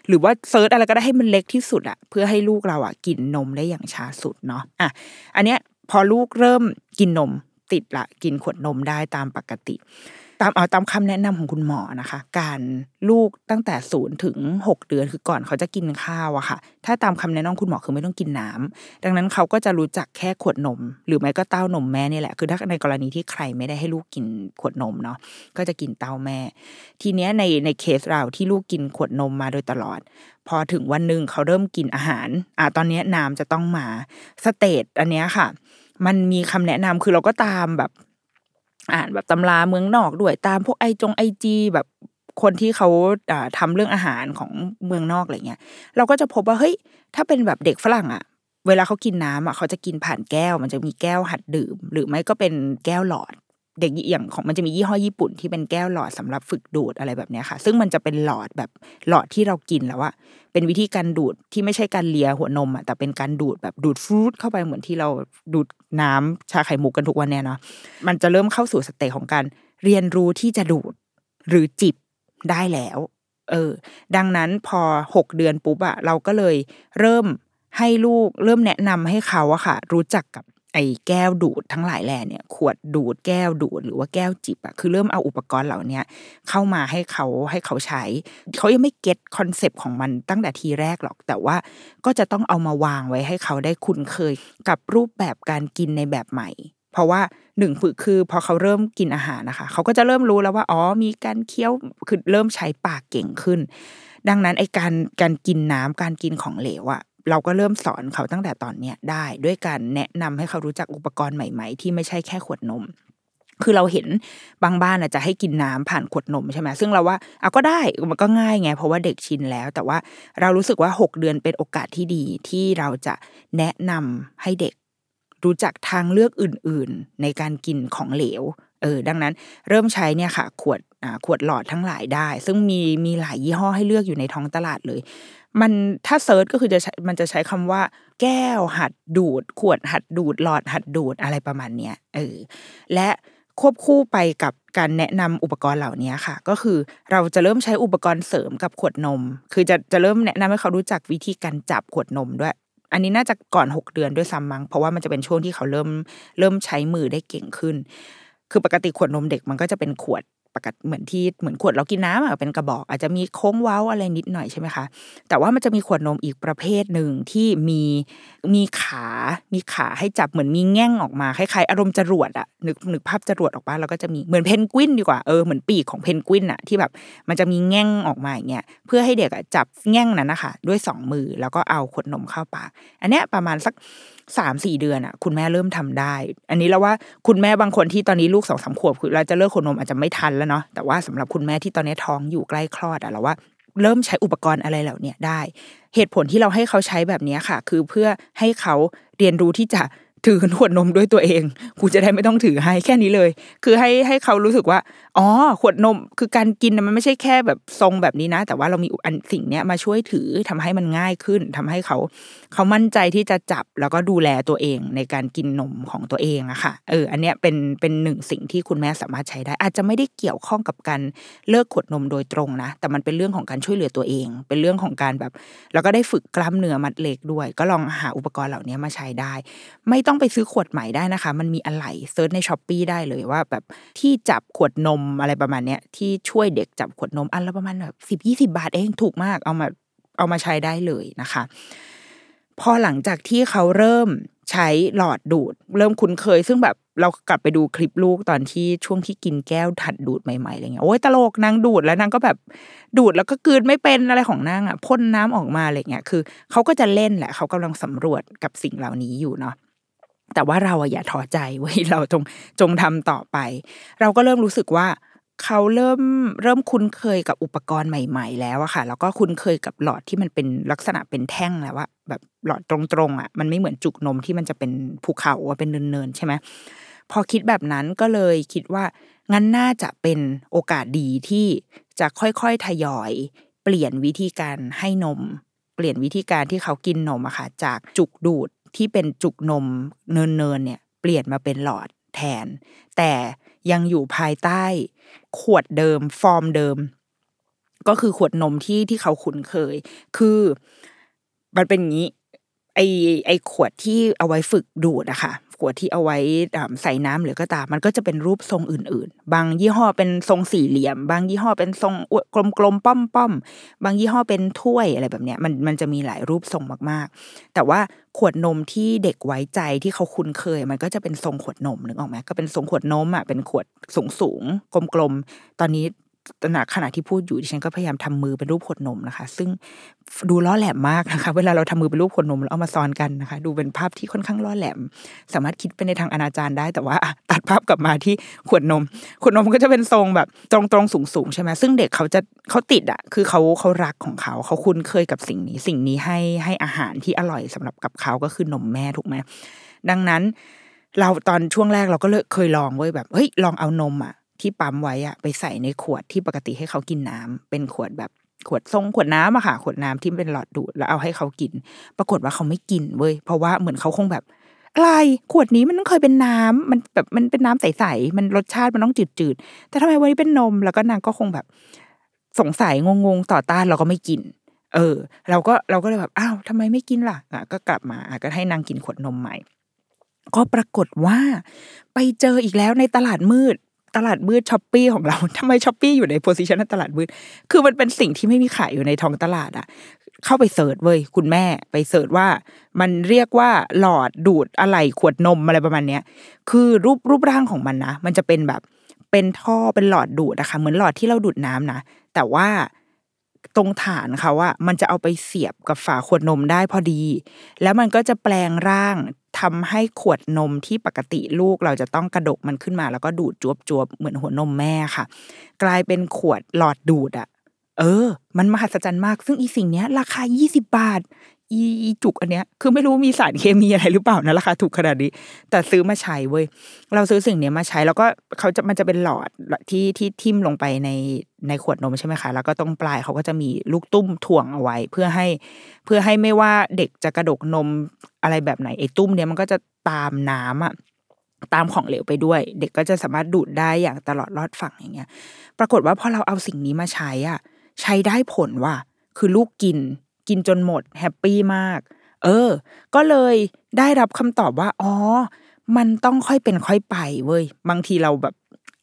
หรือว่าเซิร์ชอะไรก็ได้ให้มันเล็กที่สุดอะเพื่อให้ลูกเราอะกินนมได้อย่างช้าสุดเนาะอะอันเนี้ยพอลูกเริ่มกินนมติดละกินขวดนมได้ตามปกติ ตามเอาตามคำแนะนำของคุณหมอนะคะ การลูกตั้งแต่ศูนย์ถึงหกเดือนคือก่อนเขาจะกินข้าวอะค่ะ ถ้าตามคำแนะนำคุณหมอคือไม่ต้องกินน้ำดังนั้นเขาก็จะรู้จักแค่ขวดนม หรือไม่ก็เต้านมแม่นี่แหละ คือถ้าในกรณีที่ใครไม่ได้ให้ลูกกินขวดนมเนาะก็จะกินเต้าแม่ ทีเนี้ยในในเคสเราที่ลูกกินขวดนมมาโดยตลอด พอถึงวันหนึ่งเขาเริ่มกินอาหารอ่าตอนนี้น้ำจะต้องมา step อันเนี้ยค่ะมันมีคำแนะนำคือเราก็ตามแบบ อ่านแบบตำราเมืองนอกด้วยตามพวกไอจงไอจีแบบคนที่เขาทำเรื่องอาหารของเมืองนอกอะไรเงี้ย เราก็จะพบว่าเฮ้ยถ้าเป็นแบบเด็กฝรั่งอะ เวลาเขากินน้ำอะเขาจะกินผ่านแก้ว มันจะมีแก้วหัดดื่ม หรือไม่ก็เป็นแก้วหลอด เด็กอย่างของมันจะมียี่ห้อญี่ปุ่นที่เป็นแก้วหลอดสำหรับฝึกดูดอะไรแบบนี้ค่ะ ซึ่งมันจะเป็นหลอดแบบหลอดที่เรากินแล้วอะเป็นวิธีการดูดที่ไม่ใช่การเลียหัวนมอะแต่เป็นการดูดแบบดูดฟรุตเข้าไปเหมือนที่เราดูดน้ำชาไข่มุกกันทุกวันเนี่ยเนาะมันจะเริ่มเข้าสู่สเตจของการเรียนรู้ที่จะดูดหรือจิบได้แล้วเออดังนั้นพอหกเดือนปุ๊บอะเราก็เลยเริ่มให้ลูกเริ่มแนะนำให้เขาอะค่ะ รู้จักกับ ไอ้แก้วดูดทั้งหลายแหล่เนี่ยขวดดูดแก้วดูดหรือว่าแก้วจิบอะคือเริ่มเอาอุปกรณ์เหล่านี้เข้ามาให้เขาให้เขาใช้ เขายังไม่ get concept ของมันตั้งแต่ทีแรกหรอก แต่ว่าก็จะต้องเอามาวางไว้ให้เขาได้คุ้นเคย กับรูปแบบการกินในแบบใหม่ เพราะว่าหนึ่งฝึกคือพอเขาเริ่มกินอาหารนะคะ เขาก็จะเริ่มรู้แล้วว่าอ๋อมีการเคี้ยวคือเริ่มใช้ปากเก่งขึ้น ดังนั้นไอการการกินน้ำการกินของเหลวอะ เราก็เริ่มสอนเขาตั้งแต่ตอนเนี้ยได้ด้วยการแนะนำให้เขารู้จักอุปกรณ์ใหม่ ๆ ที่ไม่ใช่แค่ขวดนม คือเราเห็นบางบ้านจะให้กินน้ำผ่านขวดนมใช่ไหมซึ่งเราว่าเอาก็ได้มันก็ง่ายไง เพราะว่าเด็กชินแล้ว แต่ว่าเรารู้สึกว่าหกเดือนเป็นโอกาสที่ดีที่เราจะแนะนำให้เด็กรู้จักทางเลือกอื่น ๆ ในการกินของเหลว เออดังนั้นเริ่มใช้เนี่ยค่ะ ขวดขวดหลอดทั้งหลายได้ ซึ่งมีมีหลายยี่ห้อให้เลือกอยู่ในท้องตลาดเลย มันถ้าเซิร์ชก็คือจะมันจะใช้คำว่า แก้วหัดดูด ขวดหัดดูด หลอดหัดดูดอะไรประมาณเนี้ยเออและควบคู่ไปกับการแนะนำอุปกรณ์เหล่านี้ค่ะ ก็คือเราจะเริ่มใช้อุปกรณ์เสริมกับขวดนม คือจะจะเริ่มแนะนำให้เขารู้จักวิธีการจับขวดนมด้วย อันนี้น่าจะก่อนหกเดือนด้วยซ้ำมั้งเพราะว่ามันจะเป็นช่วงที่เขาเริ่มเริ่มใช้มือได้เก่งขึ้น คือปกติขวดนมเด็กมันก็จะเป็นขวด ปกติเหมือนที่เหมือนขวดเรากินน้ำอะเป็นกระบอกอาจจะมีโค้งเว้าอะไรนิดหน่อยใช่ไหมคะแต่ว่ามันจะมีขวดนมอีกประเภทหนึ่งที่มีมีขามีขาให้จับเหมือนมีแง่งออกมาคล้ายๆอารมณ์จรวดอะนึกนึกภาพจรวดออกมาแล้วก็จะมีเหมือนเพนกวินดีกว่าเออเหมือนปีกของเพนกวินอะที่แบบมันจะมีแง่งออกมาอย่างเงี้ยเพื่อให้เด็กจับแง่งนั้นนะคะด้วยสองมือแล้วก็เอาขวดนมเข้าปากอันเนี้ยประมาณสักสามสี่เดือนอะ คุณแม่เริ่มทำได้ อันนี้แล้วว่าคุณแม่บางคนที่ตอนนี้ลูกสองสามขวบคือเราจะเลิกขนนมอาจจะไม่ทันแล้วเนาะแต่ว่าสำหรับคุณแม่ที่ตอนนี้ท้องอยู่ใกล้คลอดอะเราว่าเริ่มใช้อุปกรณ์อะไรเหล่านี้ได้ เหตุผลที่เราให้เขาใช้แบบนี้ค่ะ คือเพื่อให้เขาเรียนรู้ที่จะ ถือขวดนมด้วยตัวเองกูจะได้ไม่ต้องถือให้แค่นี้เลย คือให้ให้เขารู้สึกว่าอ๋อขวดนมคือการกินมันไม่ใช่แค่แบบทรงแบบนี้นะ แต่ว่าเรามีอันสิ่งเนี้ยมาช่วยถือทำให้มันง่ายขึ้นทำให้เขา เขามั่นใจที่จะจับแล้วก็ดูแลตัวเองในการกินนมของตัวเองอะค่ะเอออันเนี้ยเป็นเป็นหนึ่งสิ่งที่คุณแม่สามารถใช้ได้ อาจจะไม่ได้เกี่ยวข้องกับการเลิกขวดนมโดยตรงนะ แต่มันเป็นเรื่องของการช่วยเหลือตัวเอง เป็นเรื่องของการแบบ แล้วก็ได้ฝึกกล้ามเนื้อมัดเล็กด้วย ก็ลองหาอุปกรณ์เหล่านี้มาใช้ได้ ไม่ต้อง้องไปซื้อขวดใหม่ได้นะคะ มันมีอะไหล่ search ใน Shopee ได้เลยว่าแบบที่จับขวดนมอะไรประมาณเนี้ยที่ช่วยเด็กจับขวดนมอันละประมาณแบบสิบยี่สิบาทเองถูกมากเอามาเอามาใช้ได้เลยนะคะ พอหลังจากที่เขาเริ่มใช้หลอดดูด เริ่มคุ้นเคย ซึ่งแบบเรากลับไปดูคลิปลูกตอนที่ช่วงที่กินแก้วถัดดูดใหม่ๆอะไรเงี้ยโอ้ยตลกนางดูดแล้วนางก็แบบดูดแล้วก็กืนไม่เป็นอะไรของนางอะพ่นน้ำออกมาอะไรเงี้ยคือเขาก็จะเล่นแหละเขากำลังสำรวจกับสิ่งเหล่านี้อยู่เนาะ แต่ว่าเราอย่าท้อใจไว้ยเราจงจงทำต่อไป เราก็เริ่มรู้สึกว่าเขาเริ่มเริ่มคุ้นเคยกับอุปกรณ์ใหม่ ๆ แล้วอะค่ะ แล้วก็คุ้นเคยกับหลอดที่มันเป็นลักษณะเป็นแท่งแล้วว่าแบบหลอดตรงๆอะมันไม่เหมือนจุกนมที่มันจะเป็นภูเขาเป็นเนินๆใช่ไหมพอคิดแบบนั้นก็เลยคิดว่างั้นน่าจะเป็นโอกาสดีที่จะค่อยๆทยอย เปลี่ยนวิธีการให้นม เปลี่ยนวิธีการที่เขากินนมอะค่ะจากจุกดูด ที่เป็นจุกนมเนินๆเนี่ยเปลี่ยนมาเป็นหลอดแทน แต่ยังอยู่ภายใต้ขวดเดิมฟอร์มเดิม ก็คือขวดนมที่ที่เขาคุ้นเคย คือมันเป็นงี้ไอไอขวดที่เอาไว้ฝึกดูดอะค่ะ ขวดที่เอาไว้ใส่น้ำหรือก็ตาม มันก็จะเป็นรูปทรงอื่น ๆ บางยี่ห้อเป็นทรงสี่เหลี่ยม บางยี่ห้อเป็นทรงกลมๆป้อมๆบางยี่ห้อเป็นถ้วยอะไรแบบเนี้ยมันมันจะมีหลายรูปทรงมากๆ แต่ว่าขวดนมที่เด็กไว้ใจที่เขาคุ้นเคย มันก็จะเป็นทรงขวดนมนึกออกไหมก็เป็นทรงขวดนมอะเป็นขวดสูงสูงกลมๆตอนนี้ ตระหนักขณะที่พูดอยู่ดิฉันก็พยายามทำมือเป็นรูปขวดนมนะคะ ซึ่งดูล้อแหลมมากนะคะ เวลาเราทำมือเป็นรูปขวดนมแล้วเอามาซ้อนกันนะคะ ดูเป็นภาพที่ค่อนข้างล้อแหลม สามารถคิดไปในทางอนาจารได้ แต่ว่าตัดภาพกลับมาที่ขวดนม ขวดนมก็จะเป็นทรงแบบตรงตรงสูงสูงใช่ไหมซึ่งเด็กเขาจะเขาติดอะคือเขาเขารักของเขาเขาคุ้นเคยกับสิ่งนี้ สิ่งนี้ให้ให้อาหารที่อร่อยสำหรับกับเขาก็คือนมแม่ถูกไหมดังนั้นเราตอนช่วงแรกเราก็เลยเคยลองไว้ยแบบเฮ้ยลองเอานมอะ ที่ปั๊มไว้อะไปใส่ในขวดที่ปกติให้เขากินน้ำเป็นขวดแบบขวดทรงขวดน้ำอะค่ะ ขวดน้ำที่เป็นหลอดดูดแล้วเอาให้เขากิน ปรากฏว่าเขาไม่กินเว้ยเพราะว่าเหมือนเขาคงแบบอะไรขวดนี้มันต้องเคยเป็นน้ำมันแบบมันเป็นน้ำใสๆมันรสชาติมันต้องจืดๆแต่ทำไมวันนี้เป็นนม แล้วก็นางก็คงแบบ สงสัยงงๆต่อต้านเราก็ไม่กิน เออ เราก็เราก็เลยแบบอ้าวทำไมไม่กินล่ะอะก็กลับมาอะก็ให้นางกินขวดนมใหม่ก็ปรากฏว่า ไปเจออีกแล้วในตลาดมืด ตลาดมืด Shopee ของเราทำไม Shopee อยู่ใน position ตลาดมืด คือมันเป็นสิ่งที่ไม่มีขายอยู่ในท้องตลาดอะเข้าไป search เว้ยคุณแม่ไป search ว่า มันเรียกว่าหลอดดูดอะไรขวดนมอะไรประมาณเนี้ย คือรูปรูปร่างของมันนะมันจะเป็นแบบเป็นท่อเป็นหลอดดูดนะคะเหมือนหลอดที่เราดูดน้ำนะ แต่ว่าตรงฐานเขาอะมันจะเอาไปเสียบกับฝาขวดนมได้พอดี แล้วมันก็จะแปลงร่าง ทำให้ขวดนมที่ปกติลูกเราจะต้องกระดกมันขึ้นมา แล้วก็ดูดจวบจวบเหมือนหัวนมแม่ค่ะ กลายเป็นขวดหลอดดูดอะเออ มันมหัศจรรย์มาก ซึ่งอีสิ่งเนี้ย ราคา 20 บาท อีจุกอันเนี้ยคือไม่รู้มีสารเคมีอะไรหรือเปล่านะราคาถูกขนาดนี้ แต่ซื้อมาใช้เว้ยเราซื้อสิ่งเนี้ยมาใช้แล้วก็เขาจะมันจะเป็นหลอดที่ที่ทิ่มลงไปในในขวดนมใช่ไหมคะ แล้วก็ตรงปลายเขาก็จะมีลูกตุ้มถ่วงเอาไว้ เพื่อให้ เพื่อให้ไม่ว่าเด็กจะกระดกนมอะไรแบบไหนไอ้ตุ้มเนี้ยมันก็จะตามน้ำอะตามของเหลวไปด้วย เด็กก็จะสามารถดูดได้อย่างตลอดรอดฝั่งอย่างเงี้ย ปรากฏว่าพอเราเอาสิ่งนี้มาใช้อะ ใช้ได้ผลว่ะคือลูกกิน กินจนหมดแฮปปี้มาก เออ ก็เลยได้รับคำตอบว่า อ๋อ มันต้องค่อยเป็นค่อยไปเว้ย บางทีเราแบบ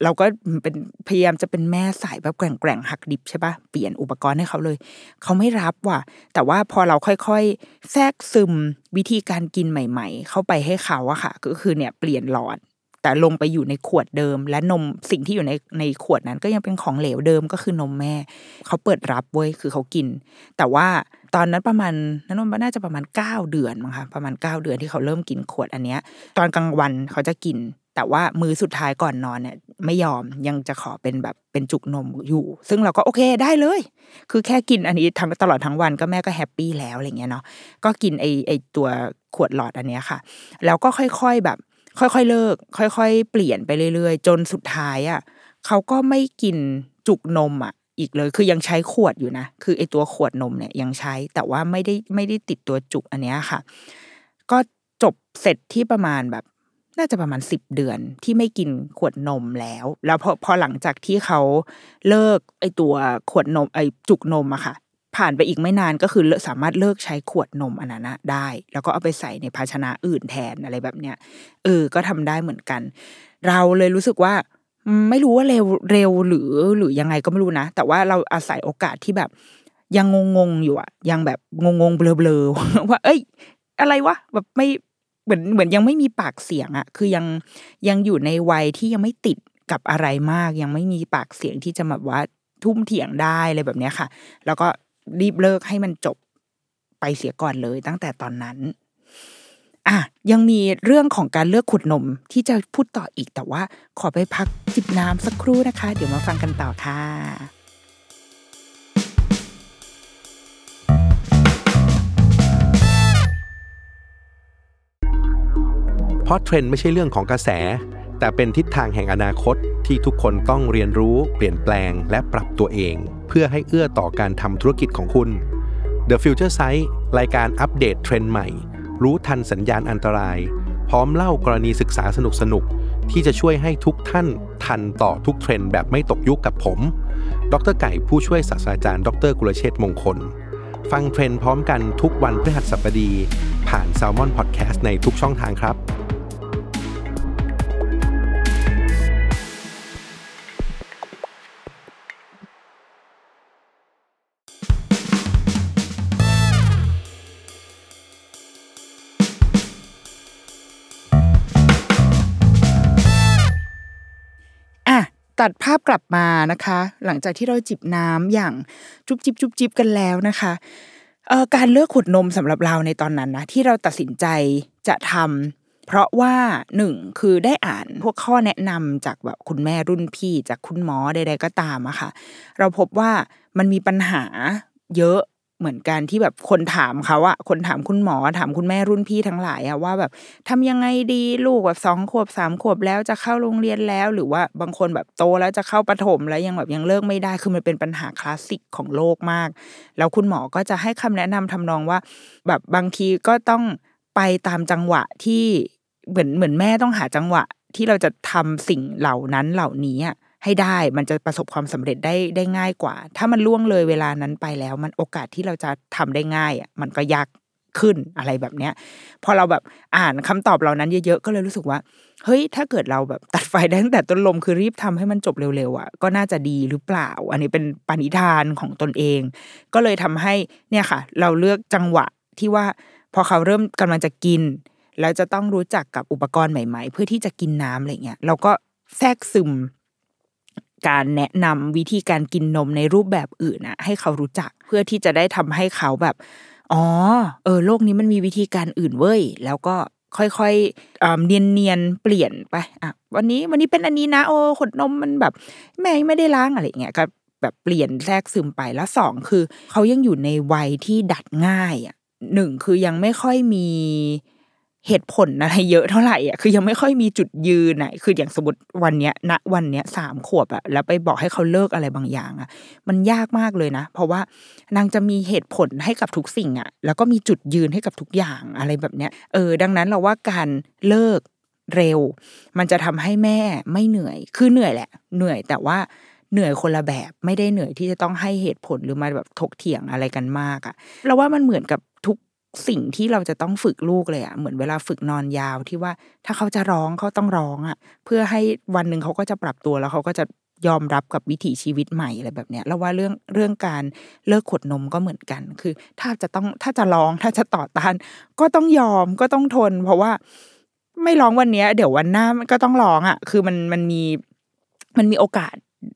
เราก็เป็นพยายามจะเป็นแม่สายแบบแกร่งๆหักดิบใช่ปะเปลี่ยนอุปกรณ์ให้เขาเลย เขาไม่รับว่ะ แต่ว่าพอเราค่อยๆ แทรกซึมวิธีการกินใหม่ ๆ เข้าไปให้เขาอะค่ะ ก็คือเนี่ยเปลี่ยนหลอด แต่ลงไปอยู่ในขวดเดิม และนมสิ่งที่อยู่ในในขวดนั้น ก็ยังเป็นของเหลวเดิมก็คือนมแม่ เขาเปิดรับเว้ยคือเขากิน แต่ว่าตอนนั้นประมาณนั้นมันน่าจะประมาณเก้าเดือนมั้งคะประมาณเก้าเดือนที่เขาเริ่มกินขวดอันเนี้ย ตอนกลางวันเขาจะกิน แต่ว่ามือสุดท้ายก่อนนอนเนี่ยไม่ยอมยังจะขอเป็นแบบเป็นจุกนมอยู่ ซึ่งเราก็โอเคได้เลย คือแค่กินอันนี้ทั้งตลอดทั้งวันก็แม่ก็แฮปปี้แล้วอะไรเงี้ยเนาะก็กินไอไอตัวขวดหลอดอันเนี้ยค่ะ แล้วก็ค่อยๆแบบ ค่อยๆเลิก ค่อยๆ เปลี่ยนไปเรื่อยๆ จนสุดท้ายอะเขาก็ไม่กินจุกนมอะอีกเลยคือยังใช้ขวดอยู่นะ คือไอตัวขวดนมเนี่ยยังใช้แต่ว่าไม่ได้ไม่ได้ติดตัวจุกอันเนี้ยค่ะ ก็จบเสร็จที่ประมาณแบบ น่าจะประมาณสิบเดือนที่ไม่กินขวดนมแล้ว แล้วพอพอหลังจากที่เขาเลิกไอตัวขวดนมไอจุกนมอะค่ะ ผ่านไปอีกไม่นานก็คือสามารถเลิกใช้ขวดนมอันนั้นได้ แล้วก็เอาไปใส่ในภาชนะอื่นแทนอะไรแบบเนี้ยเออ ก็ทำได้เหมือนกัน เราเลยรู้สึกว่าไม่รู้ว่าเร็วเร็วหรือหรือยังไงก็ไม่รู้นะ แต่ว่าเราอาศัยโอกาสที่แบบ ยังงงๆอยู่อะยังแบบงงๆเบลอๆว่า เอ้ย อะไรวะแบบไม่เหมือนเหมือนยังไม่มีปากเสียงอะคือยังยังอยู่ในวัยที่ยังไม่ติดกับอะไรมาก ยังไม่มีปากเสียงที่จะแบบว่าทุ่มเถียงได้อะไรแบบเนี้ยค่ะ แล้วก็ รีบเลิกให้มันจบไปเสียก่อนเลยตั้งแต่ตอนนั้น อะยังมีเรื่องของการเลือกขุดนมที่จะพูดต่ออีกแต่ว่า ขอไปพักจิบน้ำสักครู่นะคะ เดี๋ยวมาฟังกันต่อค่ะเพราะเทรนด์ไม่ใช่เรื่องของกระแส แต่เป็นทิศทางแห่งอนาคตที่ทุกคนต้องเรียนรู้ เปลี่ยนแปลง และปรับตัวเอง เพื่อให้เอื้อต่อการทำธุรกิจของคุณ The Future Sight รายการอัปเดตเทรนด์ใหม่ รู้ทันสัญญาณอันตราย พร้อมเล่ากรณีศึกษาสนุกๆที่จะช่วยให้ทุกท่านทันต่อทุกเทรนด์แบบไม่ตกยุคกับผม ดรไก่ผู้ช่วยศาสตราจารย์ ดรกุลเชษมงคล ฟังเทรนด์พร้อมกันทุกวันพฤหัสบดี ผ่าน s ซ l m o n Podcast ในทุกช่องทางครับ ตัดภาพกลับมานะคะ หลังจากที่เราจิบน้ำอย่างจุบจิบจุบจิบกันแล้วนะคะการเลือกขุดนมสำหรับเราในตอนนั้นนะที่เราตัดสินใจจะทำเพราะว่าหนึ่งคือได้อ่านพวกข้อแนะนำจากแบบคุณแม่รุ่นพี่จากคุณหมอใดๆก็ตามอะค่ะ เราพบว่ามันมีปัญหาเยอะ เหมือนกันที่แบบคนถามเขาอะคนถามคุณหมอถามคุณแม่รุ่นพี่ทั้งหลายอะว่าแบบทำยังไงดีลูกแบบสองขวบสามขวบแล้วจะเข้าโรงเรียนแล้ว หรือว่าบางคนแบบโตแล้วจะเข้าประถมแล้วยังแบบยังเลิกไม่ได้คือมันเป็นปัญหาคลาสสิกของโลกมาก แล้วคุณหมอก็จะให้คำแนะนำทำนองว่า แบบบางทีก็ต้องไปตามจังหวะที่เหมือนเหมือนแม่ต้องหาจังหวะที่เราจะทำสิ่งเหล่านั้นเหล่านี้อะ ให้ได้ มันจะประสบความสำเร็จได้ได้ง่ายกว่า ถ้ามันล่วงเลยเวลานั้นไปแล้ว มันโอกาสที่เราจะทำได้ง่ายอะมันก็ยากขึ้นอะไรแบบเนี้ยพอเราแบบอ่านคำตอบเหล่านั้นเยอะๆก็เลยรู้สึกว่า เฮ้ย ถ้าเกิดเราแบบตัดไฟได้ตั้งแต่ต้นลมคือรีบทำให้มันจบเร็วๆอะก็น่าจะดีหรือเปล่า อันนี้เป็นปณิธานของตนเอง ก็เลยทำให้เนี่ยค่ะ เราเลือกจังหวะที่ว่าพอเขาเริ่มกำลังจะกิน แล้วจะต้องรู้จักกับอุปกรณ์ใหม่ ๆ เพื่อที่จะกินน้ำอะไรเงี้ยเราก็แทรกซึม การแนะนำวิธีการกินนมในรูปแบบอื่นนะให้เขารู้จักเพื่อที่จะได้ทำให้เขาแบบอ๋อเออโลกนี้มันมีวิธีการอื่นเว้ย แล้วก็ค่อยๆเนียนเนียนเปลี่ยนไปอะวันนี้วันนี้เป็นอันนี้นะ โอ้ขดนมมันแบบแม่ไม่ได้ล้างอะไรเงี้ยก็แบบเปลี่ยนแทรกซึมไปแล้วสองคือ เขายังอยู่ในวัยที่ดัดง่ายอะหนึ่งคือยังไม่ค่อยมี เหตุผลอะไรเยอะเท่าไหร่อะคือยังไม่ค่อยมีจุดยืนอะคืออย่างสมมติวันเนี้ยณวันเนี้ยสามขวบอะแล้วไปบอกให้เขาเลิกอะไรบางอย่างอะ มันยากมากเลยนะ เพราะว่านางจะมีเหตุผลให้กับทุกสิ่งอะ แล้วก็มีจุดยืนให้กับทุกอย่างอะไรแบบเนี้ยเออ ดังนั้นเราว่าการเลิกเร็ว มันจะทำให้แม่ไม่เหนื่อย คือเหนื่อยแหละ เหนื่อยแต่ว่าเหนื่อยคนละแบบไม่ได้เหนื่อยที่จะต้องให้เหตุผลหรือมาแบบถกเถียงอะไรกันมากอะเราว่ามันเหมือนกับทุก สิ่งที่เราจะต้องฝึกลูกเลยอะเหมือนเวลาฝึกนอนยาวที่ว่าถ้าเขาจะร้องเขาต้องร้องอะเพื่อให้วันหนึ่งเขาก็จะปรับตัวแล้วเขาก็จะยอมรับกับวิถีชีวิตใหม่อะไรแบบเนี้ยแล้วว่าเรื่องเรื่องการเลิกขวดนมก็เหมือนกัน คือ ถ้าจะต้องถ้าจะร้องถ้าจะต่อต้าน ก็ต้องยอมก็ต้องทน เพราะว่าไม่ร้องวันนี้เดี๋ยววันหน้าก็ต้องร้องอะ คือมันมันมีมันมีโอกาส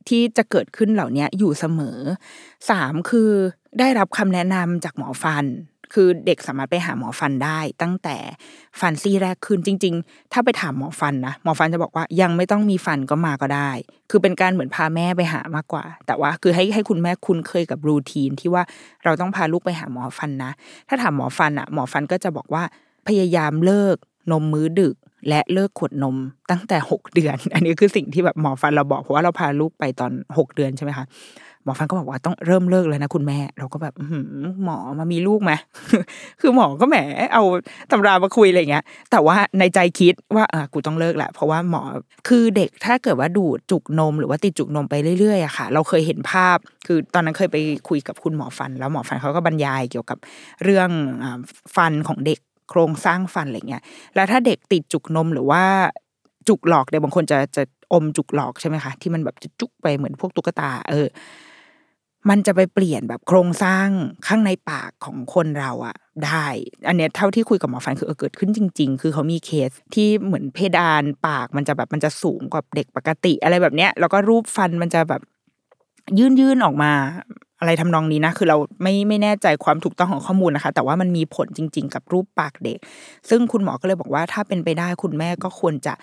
ที่จะเกิดขึ้นเหล่านี้อยู่เสมอสามคือได้รับคำแนะนำจากหมอฟัน คือเด็กสามารถไปหาหมอฟันได้ ตั้งแต่ฟันซี่แรกขึ้นจริง ๆ ถ้าไปถามหมอฟันนะหมอฟันจะบอกว่ายังไม่ต้องมีฟันก็มาก็ได้ คือเป็นการเหมือนพาแม่ไปหามากกว่า แต่ว่าคือให้ให้คุณแม่คุ้นเคยกับรูทีนที่ว่าเราต้องพาลูกไปหาหมอฟันนะ ถ้าถามหมอฟันอะหมอฟันก็จะบอกว่าพยายามเลิกนมมื้อดึกและเลิกขวดนมตั้งแต่หกเดือน อันนี้คือสิ่งที่แบบหมอฟันเราบอกเพราะว่าเราพาลูกไปตอนหกเดือนใช่ไหมคะ หมอฟันก็บอกว่าต้องเริ่มเลิกเลยนะคุณแม่ เราก็แบบหมอมามีลูกไหมคือหมอก็แหมเอาตำรามาคุยอะไรเงี้ย แต่ว่าในใจคิดว่าอ่ากูต้องเลิกแหละเพราะว่าหมอคือเด็กถ้าเกิดว่าดูดจุกนม หรือว่าติดจุกนมไปเรื่อยๆอะค่ะ เราเคยเห็นภาพ คือตอนนั้นเคยไปคุยกับคุณหมอฟัน แล้วหมอฟันเขาก็บรรยายเกี่ยวกับเรื่องฟันของเด็กโครงสร้างฟันอะไรเงี้ย แล้วถ้าเด็กติดจุกนมหรือว่าจุกหลอกเดี๋ยวบางคนจะจะอมจุกหลอกใช่ไหมคะที่มันแบบจะจุกไปเหมือนพวกตุ๊กตา เออ มันจะไปเปลี่ยนแบบโครงสร้างข้างในปากของคนเราอะได้ อันเนี้ยเท่าที่คุยกับหมอฟันคือเออเกิดขึ้นจริง ๆ คือเขามีเคสที่เหมือนเพดานปากมันจะแบบมันจะสูงกว่าเด็กปกติอะไรแบบเนี้ย แล้วก็รูปฟันมันจะแบบยื่นยื่นออกมา อะไรทำนองนี้นะ คือเราไม่ไม่แน่ใจความถูกต้องของข้อมูลนะคะ แต่ว่ามันมีผลจริง ๆ กับรูปปากเด็ก ซึ่งคุณหมอก็เลยบอกว่าถ้าเป็นไปได้คุณแม่ก็ควรจะ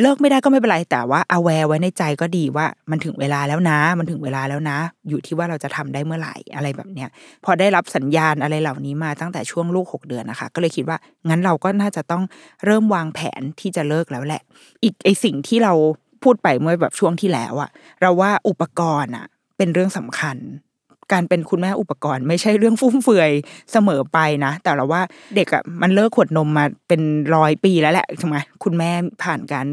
เลิกไม่ได้ก็ไม่เป็นไร แต่ว่า aware ไว้ในใจก็ดีว่ามันถึงเวลาแล้วนะ มันถึงเวลาแล้วนะ อยู่ที่ว่าเราจะทำได้เมื่อไหร่อะไรแบบเนี้ย พอได้รับสัญญาณอะไรเหล่านี้มาตั้งแต่ช่วงลูกหกเดือนนะคะ ก็เลยคิดว่างั้นเราก็น่าจะต้องเริ่มวางแผนที่จะเลิกแล้วแหละ อีกไอสิ่งที่เราพูดไปเมื่อแบบช่วงที่แล้วอะเราว่าอุปกรณ์อะเป็นเรื่องสำคัญ การเป็นคุณแม่อุปกรณ์ ไม่ใช่เรื่องฟุ่มเฟือยเสมอไปนะ แต่เราว่าเด็กอะมันเลิกขวดนมมาเป็นร้อยปีแล้วแหละใช่ไหมคุณแม่ผ่านการ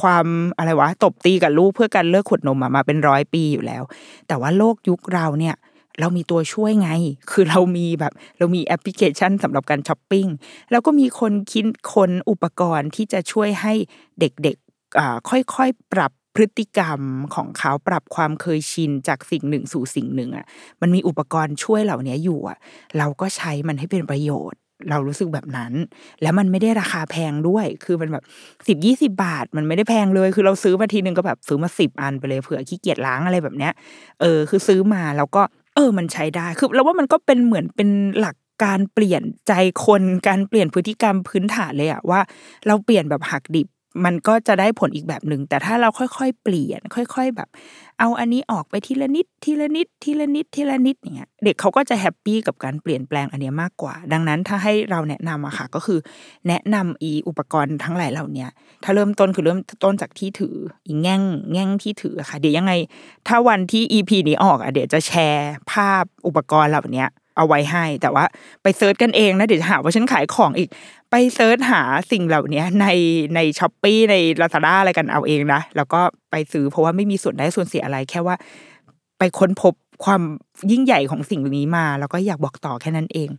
ความอะไรวะตบตีกับลูกเพื่อการเลิกขวดนมมามาเป็นร้อยปีอยู่แล้ว แต่ว่าโลกยุคเราเนี่ยเรามีตัวช่วยไง คือเรามีแบบเรามีแอปพลิเคชันสำหรับการช้อปปิ้ง แล้วก็มีคนคิดคนอุปกรณ์ที่จะช่วยให้เด็กๆค่อยๆ ปรับ พฤติกรรมของเขาปรับความเคยชินจากสิ่งหนึ่งสู่สิ่งหนึ่งอะมันมีอุปกรณ์ช่วยเหล่านี้อยู่อะเราก็ใช้มันให้เป็นประโยชน์ เรารู้สึกแบบนั้น แล้วมันไม่ได้ราคาแพงด้วย คือมันแบบสิบยี่สิบาท มันไม่ได้แพงเลย คือเราซื้อมาทีนึงก็แบบซื้อมาสิบอันไปเลยเผื่อขี้เกียจล้างอะไรแบบเนี้ยเออคือซื้อมาแล้วก็เออมันใช้ได้คือเราว่ามันก็เป็นเหมือนเป็นหลักการเปลี่ยนใจคนการเปลี่ยนพฤติกรรมพื้นฐานเลยอะว่า เราเปลี่ยนแบบหักดิบ มันก็จะได้ผลอีกแบบหนึ่งแต่ถ้าเราค่อยๆ เปลี่ยน ค่อย ๆ แบบ เอาอันนี้ออกไปทีละนิดทีละนิดทีละนิดทีละนิดเงี้ยเด็กเขาก็จะแฮปปี้กับการเปลี่ยนแปลงอันนี้มากกว่า ดังนั้นถ้าให้เราแนะนำอะค่ะก็คือ แนะนำอีอุปกรณ์ทั้งหลายเหล่านี้ถ้าเริ่มต้นคือเริ่มต้นจากที่ถืออีแง่งแง่งที่ถือค่ะ เดี๋ยวยังไง ถ้าวันที่ EP นี้ออกอะเดี๋ยวจะแชร์ภาพอุปกรณ์เหล่านี้ เอาไว้ให้ แต่ว่าไป search กันเองนะเดี๋ยวจะหาว่าฉันขายของอีก ไป search หาสิ่งเหล่านี้ในใน Shopee ในลาซาด้าอะไรกันเอาเองนะแล้วก็ไปซื้อเพราะว่าไม่มีส่วนได้ส่วนเสียอะไร แค่ว่า ไปค้นพบความยิ่งใหญ่ของสิ่งนี้มา แล้วก็อยากบอกต่อแค่นั้นเอง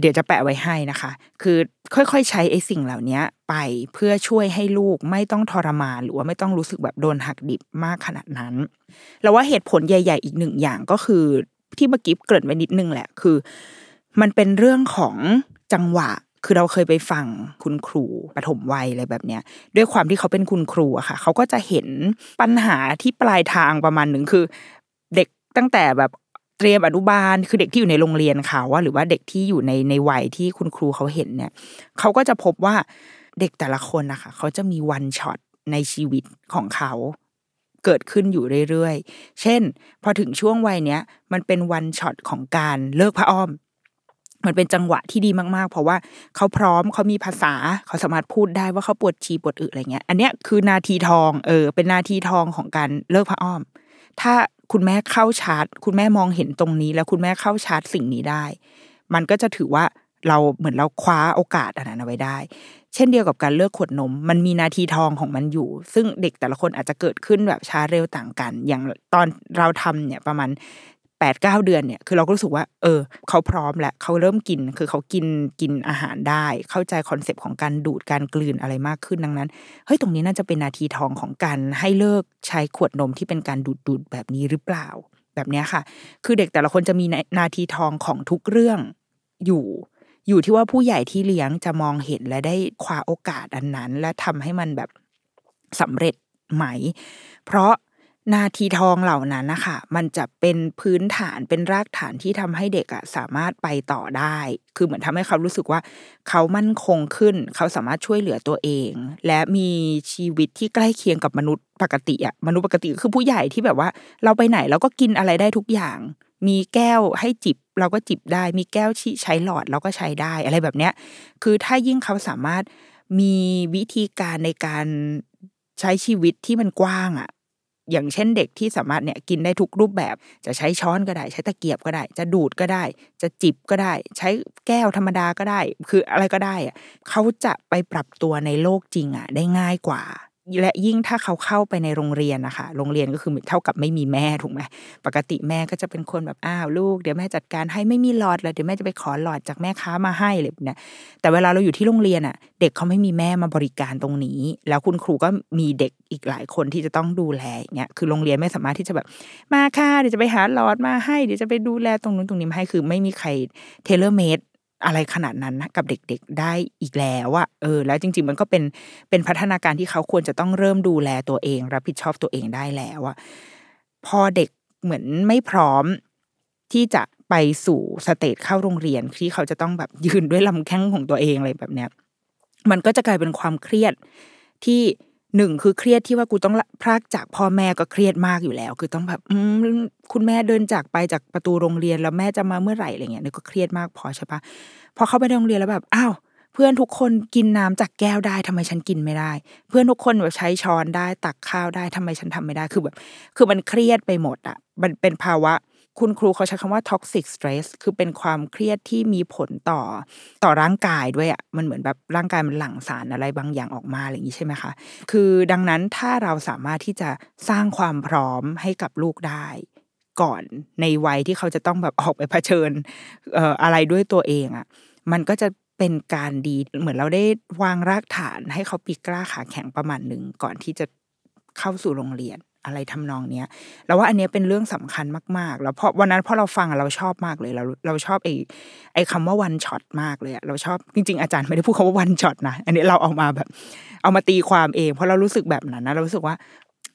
เดี๋ยวจะแปะไว้ให้นะคะ คือค่อยๆใช้ไอ้สิ่งเหล่านี้ไปเพื่อช่วยให้ลูกไม่ต้องทรมาน หรือว่าไม่ต้องรู้สึกแบบโดนหักดิบมากขนาดนั้น แล้วว่าเหตุผลใหญ่ ๆ อีกหนึ่งอย่างก็คือ ที่เมื่อกี้เกริ่นไว้นิดนึงแหละ คือ มันเป็นเรื่องของจังหวะ คือเราเคยไปฟังคุณครูปฐมวัยอะไรแบบเนี้ย ด้วยความที่เขาเป็นคุณครูอะค่ะ เขาก็จะเห็นปัญหาที่ปลายทางประมาณหนึ่งคือ เด็กตั้งแต่แบบเตรียมอนุบาลคือเด็กที่อยู่ในโรงเรียนเขาว่าหรือว่าเด็กที่อยู่ในในวัยที่คุณครูเขาเห็นเนี่ยเขาก็จะพบว่าเด็กแต่ละคนนะคะเขาจะมีวันช็อตในชีวิตของเขา เกิดขึ้นอยู่เรื่อยๆ เช่น พอถึงช่วงวัยเนี้ยมันเป็นวันช็อตของการเลิกพระอ้อม มันเป็นจังหวะที่ดีมากๆ เพราะว่าเขาพร้อมเขามีภาษาเขาสามารถพูดได้ว่าเขาปวดฉี่ปวดอึอะไรเงี้ย อันเนี้ยคือนาทีทองเออเป็นนาทีทองของการเลิกพระอ้อม ถ้าคุณแม่เข้าชาร์จ คุณแม่มองเห็นตรงนี้ แล้วคุณแม่เข้าชาร์จสิ่งนี้ได้ มันก็จะถือว่า เราเหมือนเราคว้าโอกาสอันนั้นเอาไว้ได้ เช่นเดียวกับการเลิกขวดนม มันมีนาทีทองของมันอยู่ ซึ่งเด็กแต่ละคนอาจจะเกิดขึ้นแบบช้าเร็วต่างกัน อย่างตอนเราทำเนี่ยประมาณแปดเก้าเดือนเนี่ยคือเราก็รู้สึกว่า เออ เขาพร้อมแล้วเขาเริ่มกินคือเขากินกินอาหารได้ เข้าใจคอนเซปต์ของการดูดการกลืนอะไรมากขึ้นดังนั้นเฮ้ยตรงนี้น่าจะเป็นนาทีทองของการให้เลิกใช้ขวดนมที่เป็นการดูดดูดแบบนี้หรือเปล่า แบบนี้ค่ะ คือเด็กแต่ละคนจะมีนาทีทองของทุกเรื่องอยู่ อยู่ที่ว่าผู้ใหญ่ที่เลี้ยงจะมองเห็นและได้คว้าโอกาสอันนั้น และทำให้มันแบบสำเร็จไหม เพราะนาทีทองเหล่านั้นนะคะมันจะเป็นพื้นฐานเป็นรากฐานที่ทำให้เด็กอะสามารถไปต่อได้ คือเหมือนทำให้เขารู้สึกว่า เขามั่นคงขึ้น เขาสามารถช่วยเหลือตัวเอง และมีชีวิตที่ใกล้เคียงกับมนุษย์ปกติอะมนุษย์ปกติคือผู้ใหญ่ที่แบบว่า เราไปไหนเราก็กินอะไรได้ทุกอย่าง มีแก้วให้จิบ เราก็จิบได้ มีแก้วที่ใช้หลอดเราก็ใช้ได้ อะไรแบบเนี้ย คือถ้ายิ่งเขาสามารถมีวิธีการในการใช้ชีวิตที่มันกว้างอะอย่างเช่นเด็กที่สามารถเนี่ยกินได้ทุกรูปแบบ จะใช้ช้อนก็ได้ ใช้ตะเกียบก็ได้ จะดูดก็ได้ จะจิบก็ได้ ใช้แก้วธรรมดาก็ได้ คืออะไรก็ได้อะเขาจะไปปรับตัวในโลกจริงอะได้ง่ายกว่า และยิ่งถ้าเขาเข้าไปในโรงเรียนนะคะโรงเรียนก็คือเท่ากับไม่มีแม่ถูกไหมปกติแม่ก็จะเป็นคนแบบอ้าวลูกเดี๋ยวแม่จัดการให้ไม่มีหลอดเลยเดี๋ยวแม่จะไปขอหลอดจากแม่ค้ามาให้เลยเนี้ยแต่เวลาเราอยู่ที่โรงเรียนอะ เด็กเขาไม่มีแม่มาบริการตรงนี้ แล้วคุณครูก็มีเด็กอีกหลายคนที่จะต้องดูแลอย่างเงี้ยคือโรงเรียนไม่สามารถที่จะแบบมาค่ะเดี๋ยวจะไปหาหลอดมาให้เดี๋ยวจะไปดูแลตรงนู้นตรงนี้มาให้คือไม่มีใคร tailor-made อะไรขนาดนั้นนะกับเด็กๆได้อีกแล้วอะเออ แล้วจริง ๆ มันก็เป็นเป็นพัฒนาการที่เขาควรจะต้องเริ่มดูแลตัวเอง รับผิดชอบตัวเองได้แล้วอะพอเด็กเหมือนไม่พร้อมที่จะไปสู่ stage เข้าโรงเรียนที่เขาจะต้องแบบยืนด้วยลำแข้งของตัวเองอะไรแบบเนี้ยมันก็จะกลายเป็นความเครียดที่ หนึ่งคือเครียดที่ว่ากูต้องพรากจากพ่อแม่ก็เครียดมากอยู่แล้ว คือต้องแบบอคุณแม่เดินจากไปจากประตูโรงเรียนแล้วแม่จะมาเมื่อไหร่อะไรเงี้ยนี่ก็เครียดมากพอใช่ปะพอเข้าไปโรงเรียนแล้วแบบอ้าวเพื่อนทุกคนกินน้ำจากแก้วได้ทำไมฉันกินไม่ได้ เพื่อนทุกคนแบบใช้ช้อนได้ ตักข้าวได้ทำไมฉันทำไม่ได้คือแบบ คือมันเครียดไปหมดอะ มันเป็นภาวะ คุณครูเขาใช้คำว่า toxic stress คือเป็นความเครียดที่มีผลต่อต่อร่างกายด้วยอะ่ะมันเหมือนแบบร่างกายมันหลั่งสารอะไรบางอย่างออกมาอะไรอย่างนี้ใช่ไหมคะ คือดังนั้นถ้าเราสามารถที่จะสร้างความพร้อมให้กับลูกได้ ก่อนในวัยที่เขาจะต้องแบบออกไปเผชิญเอ่ออะไรด้วยตัวเองอะ่ะมันก็จะเป็นการดีเหมือนเราได้วางรากฐานให้เขาปีกล้าขาแข็งประมาณหนึ่งก่อนที่จะเข้าสู่โรงเรียน อะไรทำนองเนี้ยเราว่าอันนี้เป็นเรื่องสำคัญมาก ๆ แล้วพอวันนั้นพอเราฟังเราชอบมากเลย เราเราชอบไอ้ไอ้คำว่าวันช็อตมากเลยเราชอบจริง ๆ อาจารย์ไม่ได้พูดคำว่าวันช็อตนะอันนี้เราเอามาแบบ เอามาตีความเอง เพราะเรารู้สึกแบบนั้นนะเรารู้สึกว่า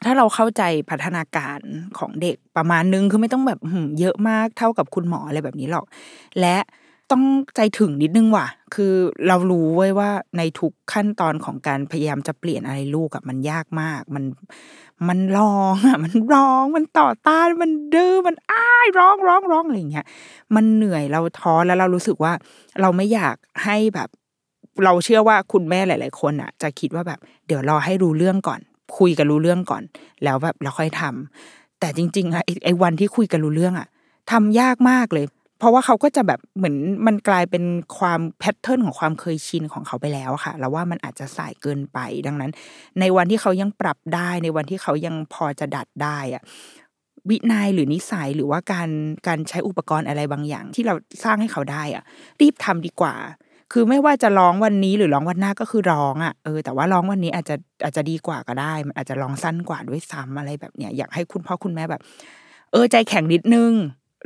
ถ้าเราเข้าใจพัฒนาการของเด็กประมาณนึงคือไม่ต้องแบบเยอะมากเท่ากับคุณหมออะไรแบบนี้หรอก และ ต้องใจถึงนิดนึงว่ะ คือเรารู้ไว้ว่าในทุกขั้นตอนของการพยายามจะเปลี่ยนอะไรลูกอะมันยากมาก มันมันร้องอะมันร้อง มันต่อต้าน มันดื้อ มันอ้ายร้องร้องร้องอะไรอย่างเงี้ย มันเหนื่อยเราท้อแล้วเรารู้สึกว่า เราไม่อยากให้แบบ เราเชื่อว่าคุณแม่หลาย ๆ คนอะจะคิดว่าแบบ เดี๋ยวรอให้รู้เรื่องก่อน คุยกันรู้เรื่องก่อน แล้วแบบเราค่อยทำแต่จริง ๆอะไอ้วันที่คุยกันรู้เรื่องอะทำยากมากเลย เพราะว่าเขาก็จะแบบเหมือนมันกลายเป็นความแพทเทิร์นของความเคยชินของเขาไปแล้วค่ะแล้วว่ามันอาจจะสายเกินไปดังนั้น ในวันที่เขายังปรับได้ในวันที่เขายังพอจะดัดได้อะวินัยหรือนิสัยหรือว่าการการใช้อุปกรณ์อะไรบางอย่าง ที่เราสร้างให้เขาได้อะรีบทำดีกว่า คือไม่ว่าจะร้องวันนี้หรือร้องวันหน้าก็คือร้องอะเออแต่ว่าร้องวันนี้อาจจะอาจจะดีกว่าก็ได้ มันอาจจะร้องสั้นกว่าด้วยซ้ำอะไรแบบเนี้ยอยากให้คุณพ่อคุณแม่แบบ เออใจแข็งนิดนึง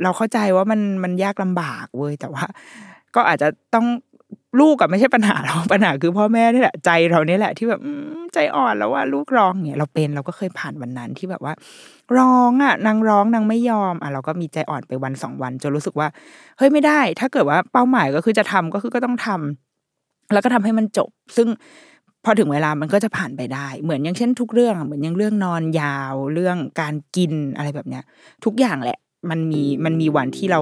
เราเข้าใจว่ามันมันยากลำบากเว้ยแต่ว่า ก็อาจจะต้องลูกกับไม่ใช่ปัญหาเราปัญหาคือพ่อแม่นี่แหละใจเรานี่แหละ ที่แบบใจอ่อนแล้วว่าลูกร้องเนี่ยเราเป็นเราก็เคยผ่านวันนั้นที่แบบว่า ร้องอะนางร้องนางไม่ยอมอะเราก็มีใจอ่อนไปวันสองวันจนรู้สึกว่าเฮ้ยไม่ได้ ถ้าเกิดว่าเป้าหมายก็คือจะทำก็คือก็ต้องทำแล้วก็ทำให้มันจบ ซึ่งพอถึงเวลามันก็จะผ่านไปได้ เหมือนอย่างเช่น ทุกเรื่องเหมือนอย่างเรื่องนอนยาวเรื่องการกินอะไรแบบเนี้ย ทุกอย่างแหละ มันมีมันมีวันที่เรา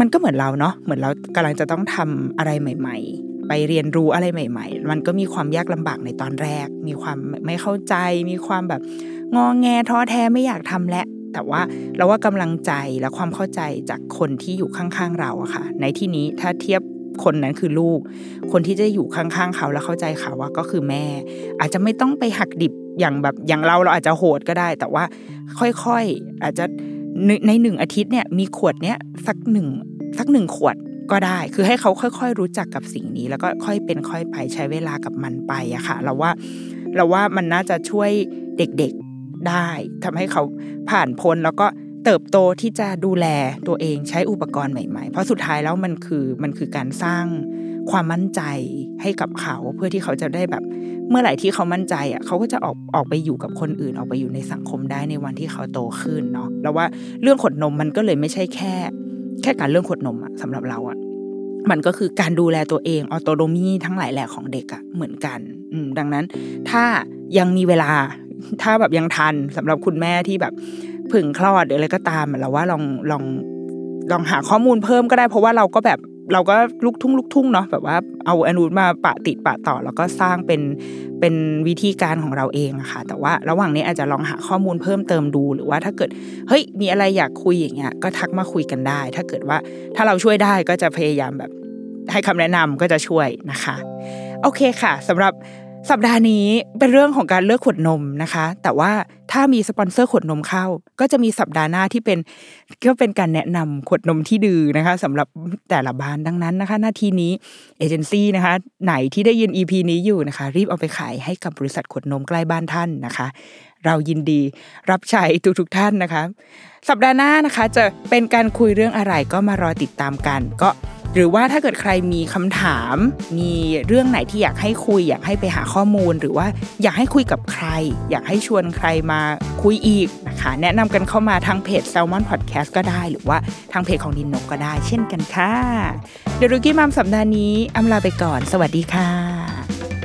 มันก็เหมือนเราเนาะเหมือนเรากำลังจะต้องทำอะไรใหม่ ๆ ไปเรียนรู้อะไรใหม่ ๆ มันก็มีความยากลำบากในตอนแรก มีความไม่เข้าใจ มีความแบบงอแงท้อแท้ไม่อยากทำและแต่ว่าเราว่ากำลังใจและความเข้าใจจากคนที่อยู่ข้างๆเราอะค่ะ ในที่นี้ถ้าเทียบคนนั้นคือลูก คนที่จะอยู่ข้างๆเขาแล้วเข้าใจเขาว่าก็คือแม่ อาจจะไม่ต้องไปหักดิบอย่างแบบอย่างเราเราอาจจะโหดก็ได้ แต่ว่าค่อยๆ อาจจะ ในหนึ่งอาทิตย์เนี่ยมีขวดเนี้ยสักหนึ่งสักหนึ่งขวดก็ได้ คือให้เขาค่อย ๆ รู้จักกับสิ่งนี้ แล้วก็ค่อยเป็นค่อยไปใช้เวลากับมันไปอะค่ะ เราว่าเราว่ามันน่าจะช่วยเด็กๆได้ทำให้เขาผ่านพ้นแล้วก็เติบโตที่จะดูแลตัวเองใช้อุปกรณ์ใหม่ๆ เพราะสุดท้ายแล้วมันคือมันคือการสร้าง ความมั่นใจให้กับเขาเพื่อที่เขาจะได้แบบ เมื่อไหร่ที่เขามั่นใจอะเขาก็จะออกออกไปอยู่กับคนอื่นออกไปอยู่ในสังคมได้ในวันที่เขาโตขึ้นเนาะแล้วว่าเรื่องขวดนมมันก็เลยไม่ใช่แค่ แค่การเรื่องขวดนมอะสำหรับเราอะมันก็คือการดูแลตัวเองออโตโนมีทั้งหลายแหล่ของเด็กอะเหมือนกันอืดังนั้น ถ้ายังมีเวลา ถ้าแบบยังทันสำหรับคุณแม่ที่แบบผึ่งคลอดหรืออะไรก็ตามเราว่าลองลองลองหาข้อมูลเพิ่มก็ได้ เพราะว่าเราก็แบบ เราก็ลุกทุ่งลุกทุ่งเนาะแบบว่าเอาอนุมาปะติดปะต่อ แล้วก็สร้างเป็นเป็นวิธีการของเราเองอะค่ะ แต่ว่าระหว่างนี้อาจจะลองหาข้อมูลเพิ่มเติมดูหรือว่าถ้าเกิดเฮ้ยมีอะไรอยากคุยอย่างเงี้ยก็ทักมาคุยกันได้ ถ้าเกิดว่าถ้าเราช่วยได้ก็จะพยายามแบบให้คำแนะนำก็จะช่วยนะคะ โอเคค่ะสำหรับ สัปดาห์นี้เป็นเรื่องของการเลือกขวดนมนะคะ แต่ว่าถ้ามีสปอนเซอร์ขวดนมเข้า ก็จะมีสัปดาห์หน้าที่เป็นก็เป็นการแนะนำขวดนมที่ดื้อนะคะสำหรับแต่ละบ้านดังนั้นนะคะ หน้าที่นี้เอเจนซี่นะคะ ไหนที่ได้ยิน EP นี้อยู่นะคะ รีบเอาไปขายให้กับบริษัทขวดนมใกล้บ้านท่านนะคะ เรายินดีรับใช้ทุกทุกท่านนะคะ สัปดาห์หน้านะคะ จะเป็นการคุยเรื่องอะไรก็มารอติดตามกัน ก็ หรือว่าถ้าเกิดใครมีคำถาม มีเรื่องไหนที่อยากให้คุย อยากให้ไปหาข้อมูล หรือว่าอยากให้คุยกับใคร อยากให้ชวนใครมาคุยอีกนะคะแนะนำกันเข้ามาทางเพจ Salmon Podcast ก็ได้ หรือว่าทางเพจของดินนกก็ได้ เช่นกันค่ะเดรุกี้มัมสัปดาห์นี้อำลาไปก่อน สวัสดีค่ะ